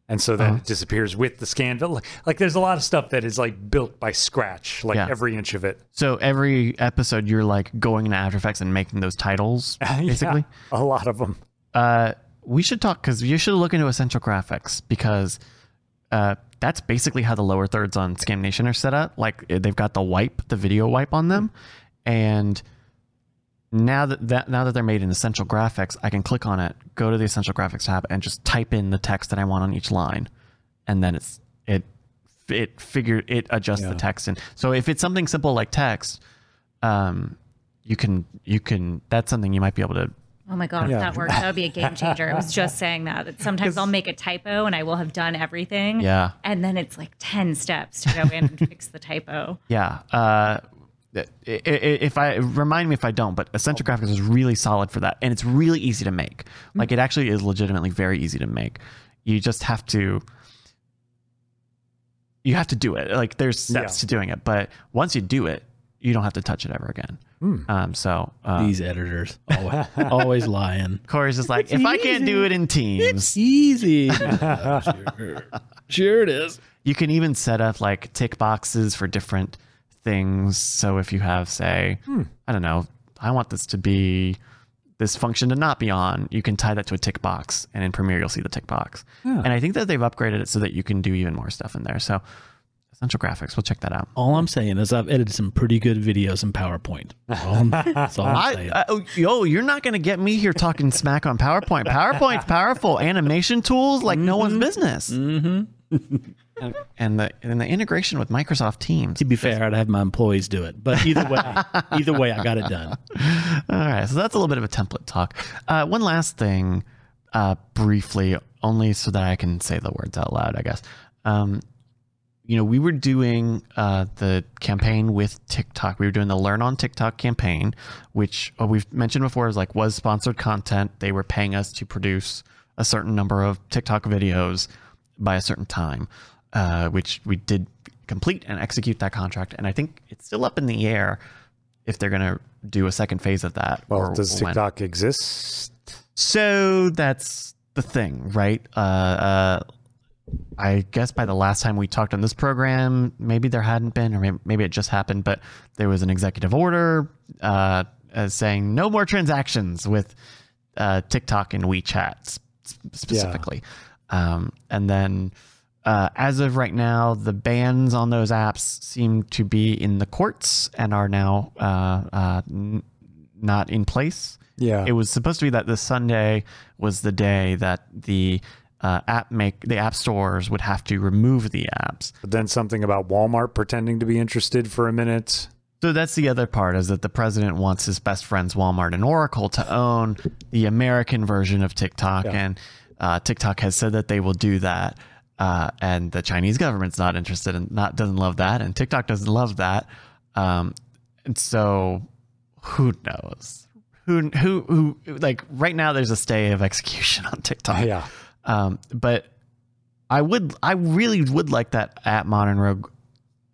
And so then Uh-huh. it disappears with the scan. Like, like, there's a lot of stuff that is like built by scratch, like Yeah. every inch of it. So every episode, you're like going into After Effects and making those titles, basically. Yeah, a lot of them. Uh, we should talk because you should look into Essential Graphics because uh, that's basically how the lower thirds on Scam Nation are set up. Like eh, they've got the wipe, the video wipe on them, and now that, that now that they're made in Essential Graphics, I can click on it, go to the Essential Graphics tab, and just type in the text that I want on each line, and then it's it it figure it adjusts the text. And so if it's something simple like text um you can you can that's something you might be able to Oh my god, Yeah. if that works, that would be a game changer. I was just saying that. That sometimes I'll make a typo and I will have done everything. Yeah. And then it's like ten steps to go in and fix the typo. Yeah. Uh, i- i- if I remind me if I don't, but Essential Graphics is really solid for that, and it's really easy to make. Like it actually is legitimately very easy to make. You just have to. You have to do it. Like there's steps Yeah. to doing it, but once you do it, you don't have to touch it ever again. Um, so uh, These editors always, always lying. Corey's just like, if I can't do it in Teams, it's Easy. sure. sure it is. you can even set up like tick boxes for different things. So if you have, say, I don't know, I want this to be this function to not be on, you can tie that to a tick box, and in Premiere you'll see the tick box. And I think that they've upgraded it so that you can do even more stuff in there. So Essential Graphics, we'll check that out. All I'm saying is I've edited some pretty good videos in PowerPoint. That's all I'm, that's all I'm I, saying. I, oh, yo, you're not going to get me here talking smack on PowerPoint. PowerPoint's powerful. Animation tools like no one's business. and, and the and the integration with Microsoft Teams. To be fair, I'd have my employees do it, but either way, either way, I got it done. All right, so that's a little bit of a template talk. Uh, one last thing, uh, briefly, only so that I can say the words out loud, I guess. Um, you know, we were doing uh, the campaign with TikTok. We were doing the Learn on TikTok campaign, which uh, we've mentioned before is like was sponsored content. They were paying us to produce a certain number of TikTok videos by a certain time, uh, which we did complete and execute that contract. And I think it's still up in the air if they're going to do a second phase of that. Well, does when. TikTok exist? So that's the thing, right? Uh, uh, I guess by the last time we talked on this program, maybe there hadn't been, or maybe, it just happened, but there was an executive order uh, saying no more transactions with uh, TikTok and WeChat specifically. Um, and then uh, as of right now, the bans on those apps seem to be in the courts and are now uh, uh, n- not in place Yeah. it was supposed to be that this Sunday was the day that the uh, app make the app stores would have to remove the apps. but then something about Walmart pretending to be interested for a minute. So that's the other part is that the president wants his best friends Walmart and Oracle to own the American version of TikTok, Yeah. and uh, TikTok has said that they will do that. Uh, and the Chinese government's not interested in not doesn't love that, and TikTok doesn't love that. Um, and so, who knows? Who who who? Like right now, there's a stay of execution on TikTok. Yeah. Um, but I would, I really would like that at Modern Rogue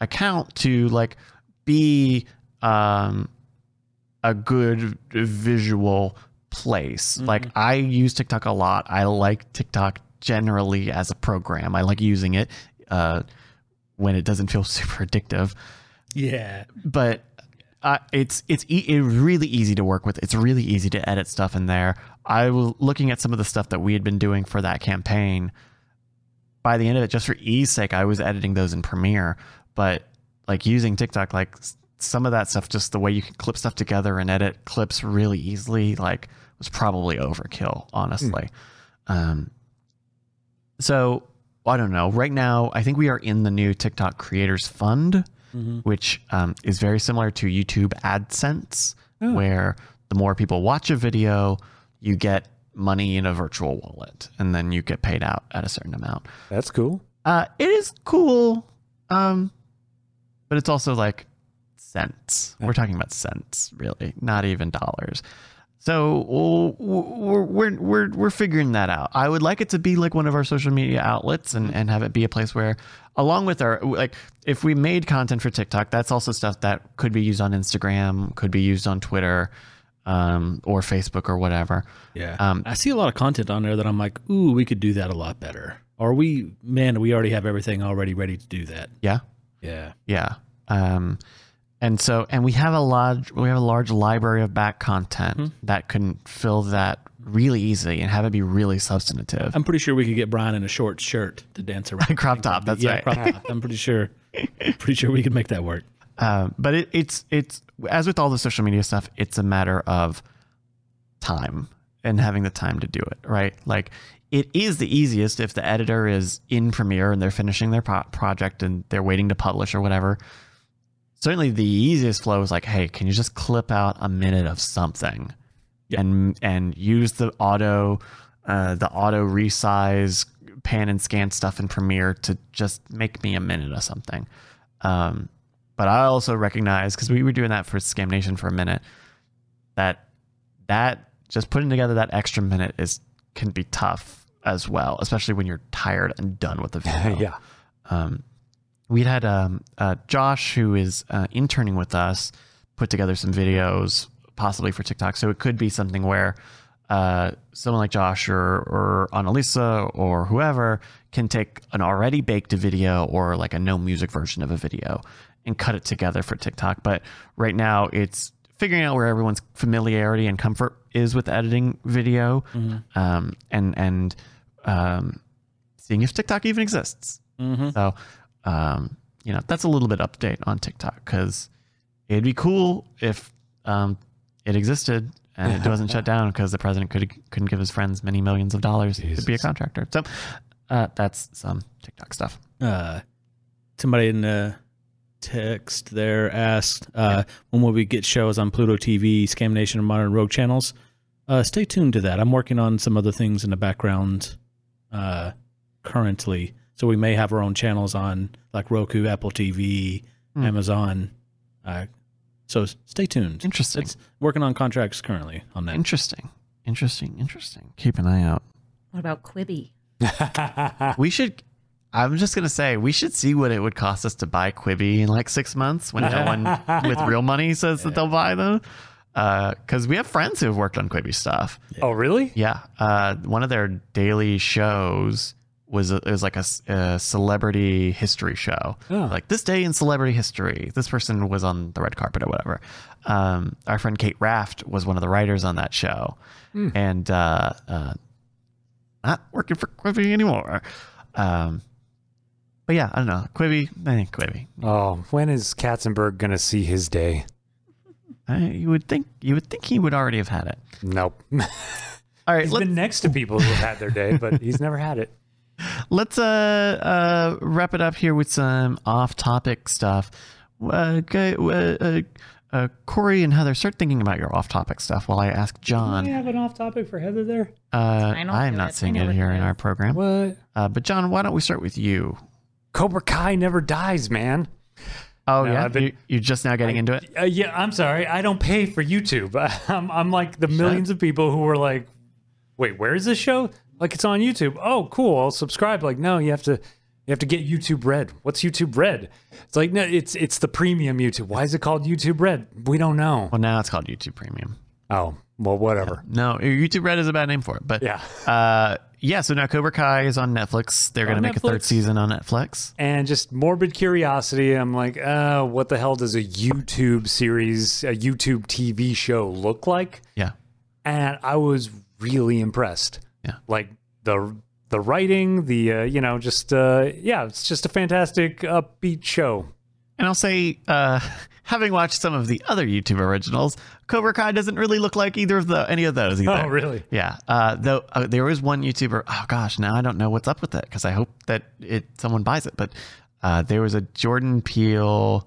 account to like be um, a good visual place. Like I use TikTok a lot. I like TikTok generally as a program. I like using it uh, when it doesn't feel super addictive Yeah, but uh, it's it's e- it's really easy to work with. It's really easy to edit stuff in there. I was looking at some of the stuff that we had been doing for that campaign. By the end of it, just for ease sake, I was editing those in Premiere. But like using TikTok, like some of that stuff, just the way you can clip stuff together and edit clips really easily, like was probably overkill, honestly. Um, so I don't know. Right now, I think we are in the new TikTok Creators Fund which um, is very similar to YouTube AdSense, where the more people watch a video, you get money in a virtual wallet, and then you get paid out at a certain amount. That's cool. Uh, it is cool, um, but it's also like cents. We're talking about cents, really, not even dollars. So we're we're we're we're figuring that out. I would like it to be like one of our social media outlets and and have it be a place where, along with our like, if we made content for TikTok, that's also stuff that could be used on Instagram, could be used on Twitter, um, or Facebook or whatever. yeah. Um, I see a lot of content on there that I'm like, ooh, we could do that a lot better. Or we, man, we already have everything already ready to do that. Yeah. Yeah. Yeah. Um, and so, and we have a large, we have a large library of back content that can fill that really easily and have it be really substantive. I'm pretty sure we could get Brian in a short shirt to dance around. crop top. That's yeah, right. crop top. I'm pretty sure. Pretty sure we could make that work. Um, but it, it's it's as with all the social media stuff, it's a matter of time and having the time to do it. Right? Like it is the easiest if the editor is in Premiere and they're finishing their pro- project and they're waiting to publish or whatever. Certainly, the easiest flow is like, hey, can you just clip out a minute of something, Yeah. and and use the auto, uh, the auto resize, pan and scan stuff in Premiere to just make me a minute of something. Um, but I also recognize because we were doing that for Scam Nation for a minute that that just putting together that extra minute is can be tough as well, especially when you're tired and done with the video. yeah. Um, we'd had um, uh, Josh, who is uh, interning with us, put together some videos, possibly for TikTok. So it could be something where uh, someone like Josh or, or Annalisa or whoever can take an already baked video or like a no music version of a video and cut it together for TikTok. But right now, it's figuring out where everyone's familiarity and comfort is with editing video, um, and and um, seeing if TikTok even exists. So, um, you know, that's a little bit update on TikTok because it'd be cool if um, it existed and it wasn't shut down because the president could couldn't give his friends many millions of dollars to be a contractor. So, Uh, that's some TikTok stuff. Uh, somebody in the text there asked, uh, when will we get shows on Pluto TV, Scam Nation, and Modern Rogue channels? Uh, stay tuned to that. I'm working on some other things in the background uh, currently. So we may have our own channels on like Roku, Apple TV, Hmm. Amazon. Uh, so stay tuned. Interesting. It's working on contracts currently on that. Interesting. Interesting. Interesting. Keep an eye out. What about Quibi? We should. I'm just gonna say we should see what it would cost us to buy Quibi in like six months when no one with real money says that they'll buy them. Because we have friends who have worked on Quibi stuff. oh, really? Yeah, uh, one of their daily shows was a, it was like a celebrity history show. Oh. Like this day in celebrity history, this person was on the red carpet or whatever. Um, our friend Kate Raft was one of the writers on that show, and uh, uh, not working for Quibi anymore. Um, but yeah, I don't know Quibi. I think Quibi. Oh, when is Katzenberg gonna see his day? I, you would think you would think he would already have had it. Nope. All right, He's let's, been next to people who have had their day, but he's never had it. Let's uh, uh, wrap it up here with some off-topic stuff. Uh, okay, uh, uh, uh, Corey and Heather, start thinking about your off-topic stuff while I ask John. Do we have an off topic for Heather there? Uh, I, I am not it. seeing I it here it in our program. What? Uh, but John, why don't we start with you? Cobra Kai never dies, man. Oh No, yeah, been- you, you're just now getting into it. Uh, yeah, I'm sorry. I don't pay for YouTube. I'm, I'm like the millions of people who were like, wait, where is this show? Like it's on YouTube. Oh, cool. I'll subscribe. Like, no, you have to you have to get YouTube Red. What's YouTube Red? It's like no, it's it's the premium YouTube. Why is it called YouTube Red? We don't know. Well, now it's called YouTube Premium. Oh, well, whatever. No, YouTube Red is a bad name for it. But Yeah. uh, yeah. So now Cobra Kai is on Netflix. They're going to make a third season on Netflix. And just morbid curiosity. I'm like, uh, what the hell does a YouTube series, a YouTube TV show look like? Yeah, and I was really impressed. Yeah. like the the writing, the uh, you know, just uh, yeah, it's just a fantastic upbeat show. and I'll say, uh, having watched some of the other YouTube originals, Cobra Kai doesn't really look like either of the any of those either. Oh, really? Yeah. Uh, though uh, there was one YouTuber. Oh gosh, now I don't know what's up with it because I hope that it someone buys it. But uh, there was a Jordan Peele.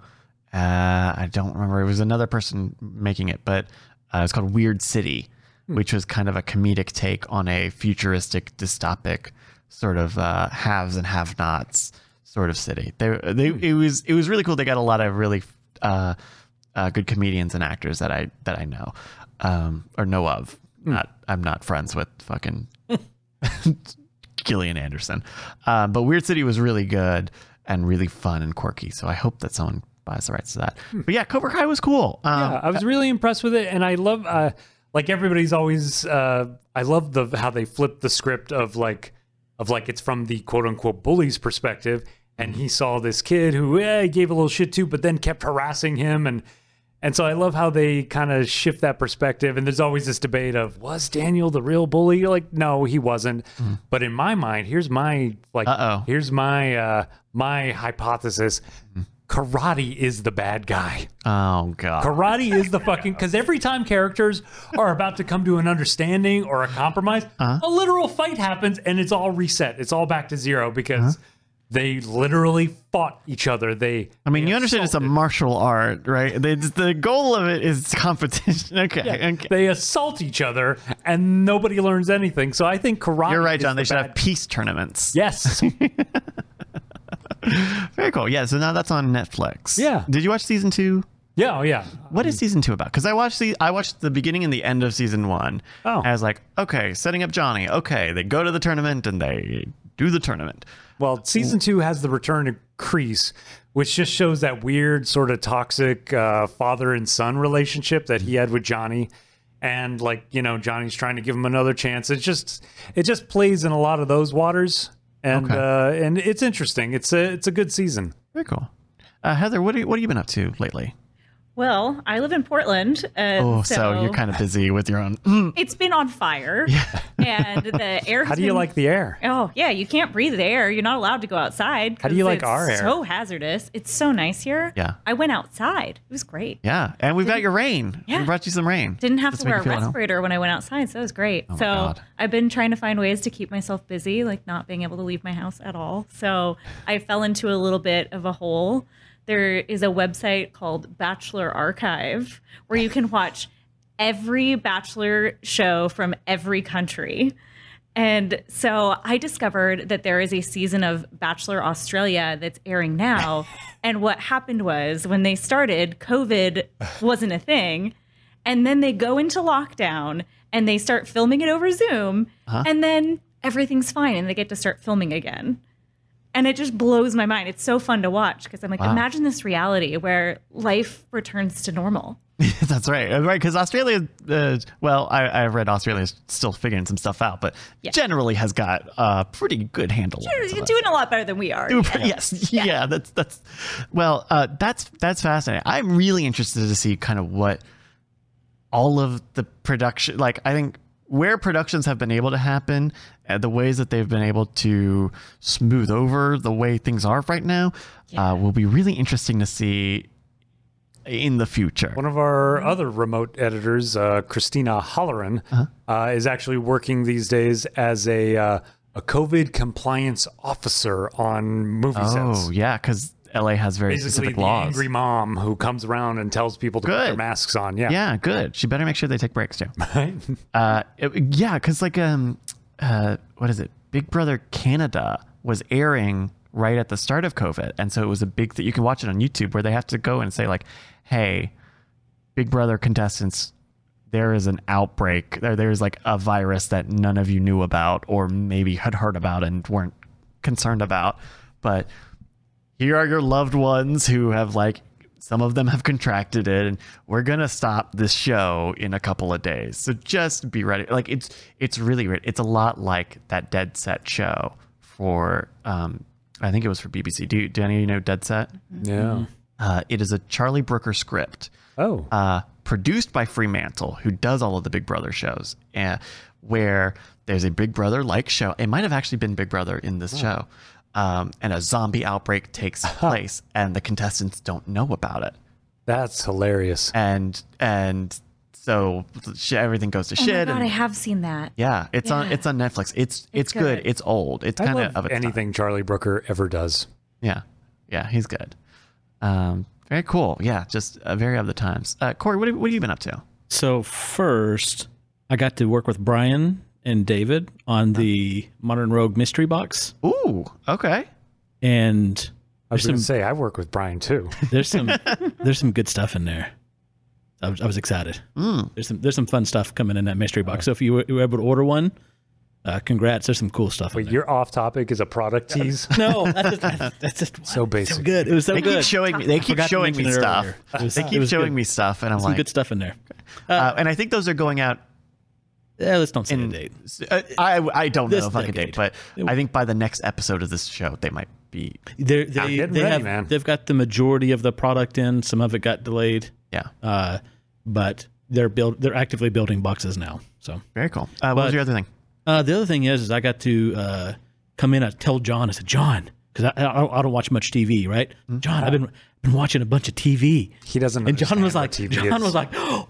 Uh, I don't remember. It was another person making it, but uh, it's called Weird City, which was kind of a comedic take on a futuristic, dystopic sort of uh, haves and have-nots sort of city. They, they, it was it was really cool. They got a lot of really uh, uh, good comedians and actors that I that I know um, or know of. Not I'm not friends with fucking Gillian Anderson, uh, but Weird City was really good and really fun and quirky. So I hope that someone buys the rights to that. But yeah, Cobra Kai was cool. Um, Yeah, I was really impressed with it, and I love uh, like everybody's always. Uh, I love the how they flip the script of like of like it's from the quote unquote bully's perspective, and he saw this kid who eh, he gave a little shit to, but then kept harassing him and. And so I love how they kind of shift that perspective. And there's always this debate of was Daniel the real bully? You're like, no, he wasn't. But in my mind, here's my like, Uh-oh. here's my uh, my hypothesis: karate is the bad guy. oh god. Karate is the fucking because every time characters are about to come to an understanding or a compromise, a literal fight happens and it's all reset. It's all back to zero because they literally fought each other. They I mean, you understand it's a martial art, right? The, the goal of it is competition. Okay. okay. they assault each other and nobody learns anything. So I think karate. You're right, John. the They should bad- have peace tournaments. Yes. Very cool. Yeah. So now that's on Netflix. Yeah. Did you watch season two? yeah. Oh yeah. What is season two about? Because I watched the I watched the beginning and the end of season one. Oh. I was like, okay, setting up Johnny. Okay, they go to the tournament and they do the tournament. Well, season two has the return of Kreese, which just shows that weird, sort of toxic uh, father and son relationship that he had with Johnny. And like you know, Johnny's trying to give him another chance. It just it just plays in a lot of those waters, and Okay. uh, and it's interesting. It's a it's a good season. Very cool. Uh, Heather, what, are you, what have you been up to lately? Well, I live in Portland. And Oh, so, you're kind of busy with your own. Mm. It's been on fire. Yeah. And the air has How do you been- like the air? Oh, yeah, you can't breathe the air. You're not allowed to go outside. How do you 'cause like our air? so hazardous. It's so nice here. Yeah. I went outside. It was great. Yeah, and we've got your rain. Yeah. We brought you some rain. Didn't have Just to wear a feel at home. respirator when I went outside, so it was great. Oh my so God. I've been trying to find ways to keep myself busy, like not being able to leave my house at all. So I fell into a little bit of a hole. There is a website called Bachelor Archive where you can watch every Bachelor show from every country. And so I discovered that there is a season of Bachelor Australia that's airing now. and what happened was when they started, COVID wasn't a thing. And then they go into lockdown and they start filming it over Zoom. Uh-huh. And then everything's fine and they get to start filming again. And it just blows my mind. It's so fun to watch because I'm like, imagine this reality where life returns to normal. That's right. Right, because Australia, uh, well, I, I've read Australia's still figuring some stuff out, but Yeah. generally has got a pretty good handle. on You're doing a lot better than we are. Yes, yeah. that's that's well, uh, that's that's fascinating. I'm really interested to see kind of what all of the production, like I think where productions have been able to happen, uh, the ways that they've been able to smooth over the way things are right now, uh, will be really interesting to see in the future. One of our other remote editors, uh, Christina Holleran, Uh-huh. uh is actually working these days as a uh, a COVID compliance officer on movie Oh sets. Oh yeah, because LA has very Basically, specific the laws. angry mom who comes around and tells people to put their masks on. Yeah, Yeah, good. She better make sure they take breaks too. Right? Uh, it- yeah, because like um, uh, what is it? Big Brother Canada was airing right at the start of COVID, and so it was a big thing. You can watch it on YouTube where they have to go and say like, "Hey, Big Brother contestants, there is an outbreak. There, there's like a virus that none of you knew about, or maybe had heard about and weren't concerned about, but." Here are your loved ones who have like some of them have contracted it and we're gonna stop this show in a couple of days. So just be ready. Like it's it's really weird. It's a lot like that dead set show for um i think it was for bbc do, do any of you know dead set? Yeah. uh, it is a charlie brooker script Oh, uh, produced by Fremantle, who does all of the Big Brother shows, uh, where there's a Big Brother like show. It might have actually been Big Brother in this show, um, and a zombie outbreak takes place, and the contestants don't know about it, that's hilarious. and and so sh- everything goes to Oh my shit. God, and, I have seen that. yeah, it's on it's on Netflix. It's it's, good. good. It's old. It's kind of of its time. anything Charlie Brooker ever does. Yeah, yeah, he's good. Um, very cool. Yeah, just uh, very of the times. Uh, Corey, what have, what have you been up to? So first, I got to work with Brian and David on the Modern Rogue mystery box, Ooh, okay. and I was There's going to say I work with Brian too. there's some there's some good stuff in there. I was, I was excited. Mm. There's some there's some fun stuff coming in that mystery box. So if you were, you were able to order one, uh, congrats. There's some cool stuff. in Wait, there. your off topic is a product tease. No, that's just, that's just So basic. so good. It was so They good. keep showing me. They keep showing me stuff. was- they keep showing good. me stuff, and I'm some like, good stuff in there. uh, and I think those are going out. Yeah, let's don't say In, the date. uh, I I don't know if I can date, but I think by the next episode of this show, they might be. They're, they getting they ready, have man. they've got the majority of the product in. Some of it got delayed, Yeah, uh, but they're build they're actively building boxes now. So very cool. Uh, what was your other thing? uh, the other thing is, is I got to uh, come in and tell John. I said, John, because I, I, I don't watch much TV, right? Mm-hmm. John, I've been been watching a bunch of TV, He doesn't. and John was like, TV John is. was like, oh,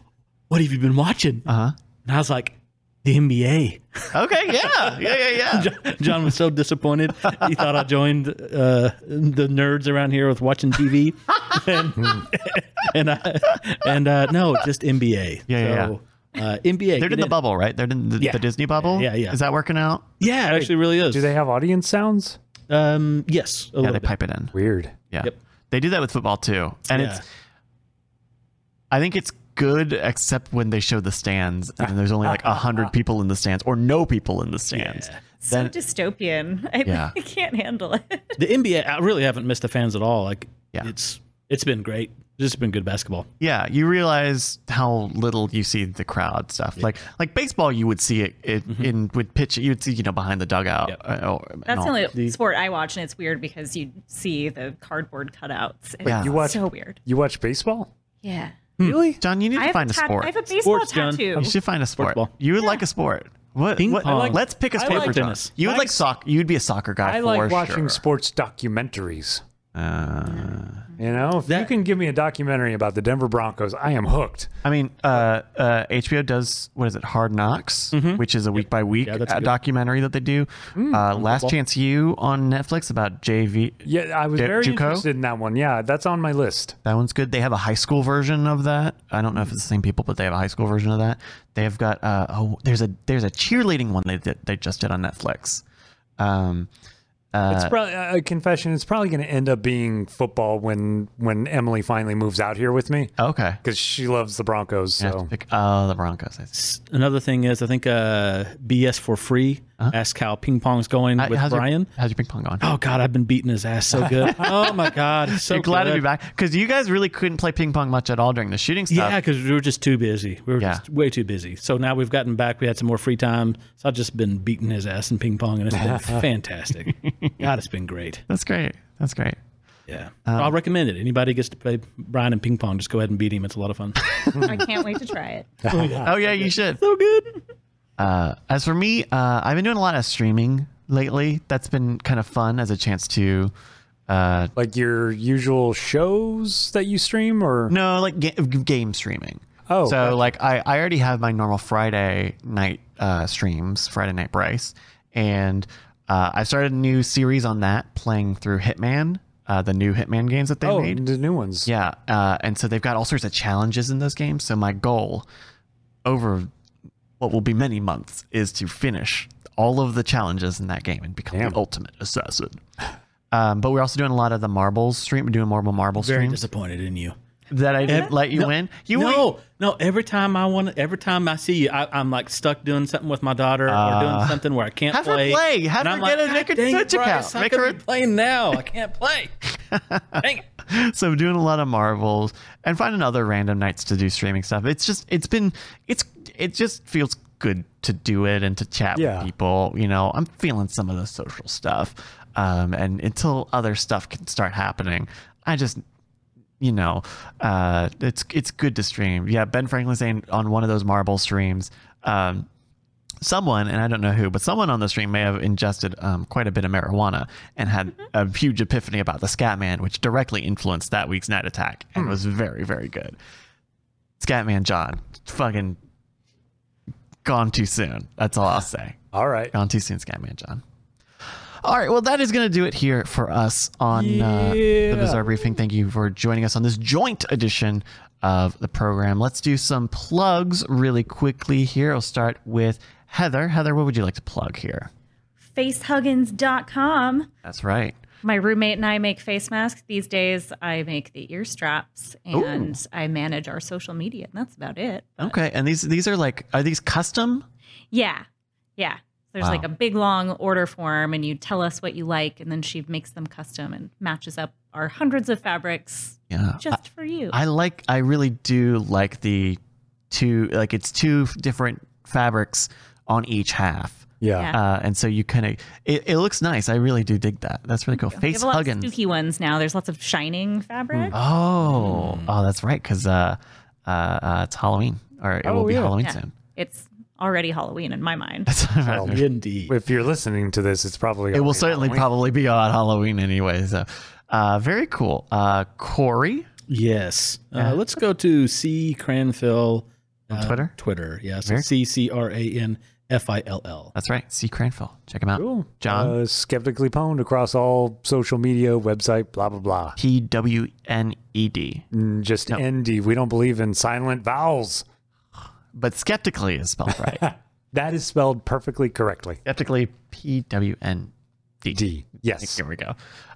what have you been watching? Uh huh. And I was like, the NBA. Okay. Yeah. Yeah. Yeah. Yeah. John, John was so disappointed. He thought I joined uh, the nerds around here with watching TV, and and, I, and uh, no, just NBA. Yeah, yeah, Uh, NBA. They're in the bubble, right? They're in the, Yeah. the Disney bubble. Yeah, yeah. Is that working out? Yeah, it actually really is. Do they have audience sounds? Um, yes. A Yeah, they bit. pipe it in. Weird. Yeah. Yep. They do that with football too, and Yeah. it's. I think it's good, except when they show the stands, and there's only like a hundred people in the stands, or no people in the stands. Yeah. So Then- dystopian. I, Yeah. I can't handle it. The NBA. I really haven't missed the fans at all. Like, Yeah. it's it's been great. It's just been good basketball. Yeah, you realize how little you see the crowd stuff. Like like baseball, you would see it, it in with pitch. You would see you know behind the dugout. Yep. uh, or- That's the only The- sport I watch, and it's weird because you see the cardboard cutouts. It's Yeah. You watch- so weird. You watch baseball? Yeah. Hmm. Really? John, you need I to find a a sport. I have a baseball Sports, John. tattoo. You should find a sport. ball. You would like a sport. What? Ping what- pong. Like- let's pick a sport like for John. tennis. You would I like like- soccer. You'd be a soccer guy I for like watching sure. sports documentaries. Uh, You know, if you can give me a documentary about the Denver Broncos, I am hooked. I mean, uh, uh, HBO does what is it? Hard Knocks, which is a week by week Mm-hmm. Yeah, that's uh, good. documentary that they do. uh, Last Chance U on Netflix about JV. Yeah, I was Ju- very JUCO? interested in that one. Yeah, that's on my list. That one's good. They have a high school version of that. I don't know if it's the same people, but they have a high school version of that. They have got uh, oh, there's a there's a cheerleading one they they just did on Netflix. Um, It's uh, probably uh, a confession. It's probably going to end up being football when when Emily finally moves out here with me okay. because she loves the Broncos. You have to So pick- oh, the Broncos. I. Another thing is, I think uh, BS for free. Ask how ping pong's going Uh, with how's Brian. Your, how's your ping pong going? Oh God, I've been beating his ass so good. oh my God, so You're glad to be back because you guys really couldn't play ping pong much at all during the shooting stuff. Yeah, because we were just too busy. We were Yeah. just way too busy. So now we've gotten back. We had some more free time. So I've just been beating his ass in ping pong, and it's been fantastic. God, it's been great. That's great. That's great. Yeah, Um, I'll recommend it. Anybody gets to play Brian and ping pong, just go ahead and beat him. It's a lot of fun. I can't wait to try it. Oh yeah, you should. so good. Uh, as for me, uh, I've been doing a lot of streaming lately. That's been kind of fun as a chance to. Uh, like your usual shows that you stream, or no, like ga- game streaming. Oh, so gotcha. like I, I already have my normal Friday night uh, streams, Friday Night Bryce, and uh, I started a new series on that, playing through Hitman, uh, the new Hitman games that they oh, made. the new ones. Yeah, uh, and so they've got all sorts of challenges in those games. So my goal over what will be many months is to finish all of the challenges in that game and become Damn. the ultimate assassin. Um, but we're also doing a lot of the marbles stream. We're doing marble marble Very streams disappointed in you. that I didn't let you no, win. You win. no, no. Every time I want, every time I see you, I, I'm like stuck doing something with my daughter or doing something where I can't Uh, have her play. play. Have And her I'm get like, a- make a "God dang it, Twitch account. I Make her be playing now. I can't play. dang it. so I'm doing a lot of marvels and finding other random nights to do streaming stuff. It's just it's been it's it just feels good to do it and to chat Yeah. with people. You know, I'm feeling some of the social stuff. Um, and until other stuff can start happening, I just you know, uh, it's it's good to stream. Yeah, Ben Franklin saying on one of those marble streams, um, someone and I don't know who, but someone on the stream may have ingested um, quite a bit of marijuana and had a huge epiphany about the Scatman, which directly influenced that week's night attack and was very very good. Scatman John, fucking gone too soon. That's all I'll say. All right. Gone too soon, Scatman John. All right, well, that is going to do it here for us on uh, the Bizarre Briefing. Thank you for joining us on this joint edition of the program. Let's do some plugs really quickly here. I'll start with Heather. Heather, what would you like to plug here? Facehuggins.com. That's right. My roommate and I make face masks. These days, I make the ear straps and I manage our social media, and that's about it. But Okay, and these these are like are these custom? Yeah. Yeah. There's Wow. like a big long order form, and you tell us what you like, and then she makes them custom and matches up our hundreds of fabrics Yeah, just for you. I like. I really do like the two. Like it's two different fabrics on each half. Yeah. Yeah. Uh, and so you kind of it, it looks nice. I really do dig that. That's really cool. we Face have a lot Huggins. of spooky ones now. There's lots of shining fabric. Oh, oh, that's right. Because uh, uh, uh, it's Halloween, or it will Oh, be yeah. Halloween Yeah. soon. It's already Halloween in my mind. Well, Indeed. if you're listening to this, it's probably it will certainly Halloween. probably be on Halloween anyway. So, uh, very cool. Uh, Corey, Yes. Yeah. Uh, let's go to C Cranfill uh, Twitter? Twitter. Yes. Very- C C R A N F I L L. that's right. C Cranfill. Check him out. Cool. John? Uh, skeptically pwned across all social media, website, blah, blah, blah. P W N E D. Mm, Just No. ND. We don't believe in silent vowels. But skeptically is spelled right. That is spelled perfectly correctly. skeptically, P W N D. D. Yes. Here we go.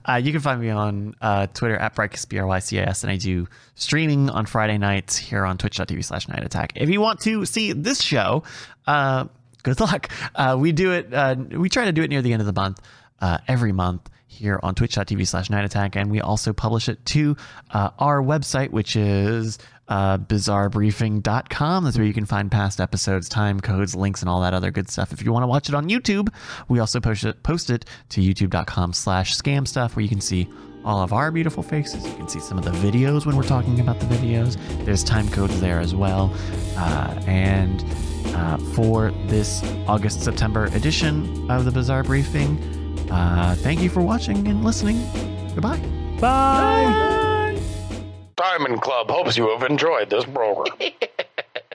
Uh, you can find me on uh, Twitter at Brycas, B R Y C A S, and I do streaming on Friday nights here on twitch.tv slash night attack. If you want to see this show, uh, good luck. Uh, we do it, uh, we try to do it near the end of the month, uh, every month here on twitch.tv slash night attack. And we also publish it to uh, our website, which is uh, bizarrebriefing.com. That's where you can find past episodes, time codes, links, and all that other good stuff. If you want to watch it on YouTube, we also post it, post it to youtube.com slash scam stuff where you can see all of our beautiful faces. You can see some of the videos when we're talking about the videos. There's time codes there as well. Uh, and uh, for this August September edition of the Bizarre Briefing, uh, thank you for watching and listening. Goodbye. Bye. Diamond Club hopes you have enjoyed this program.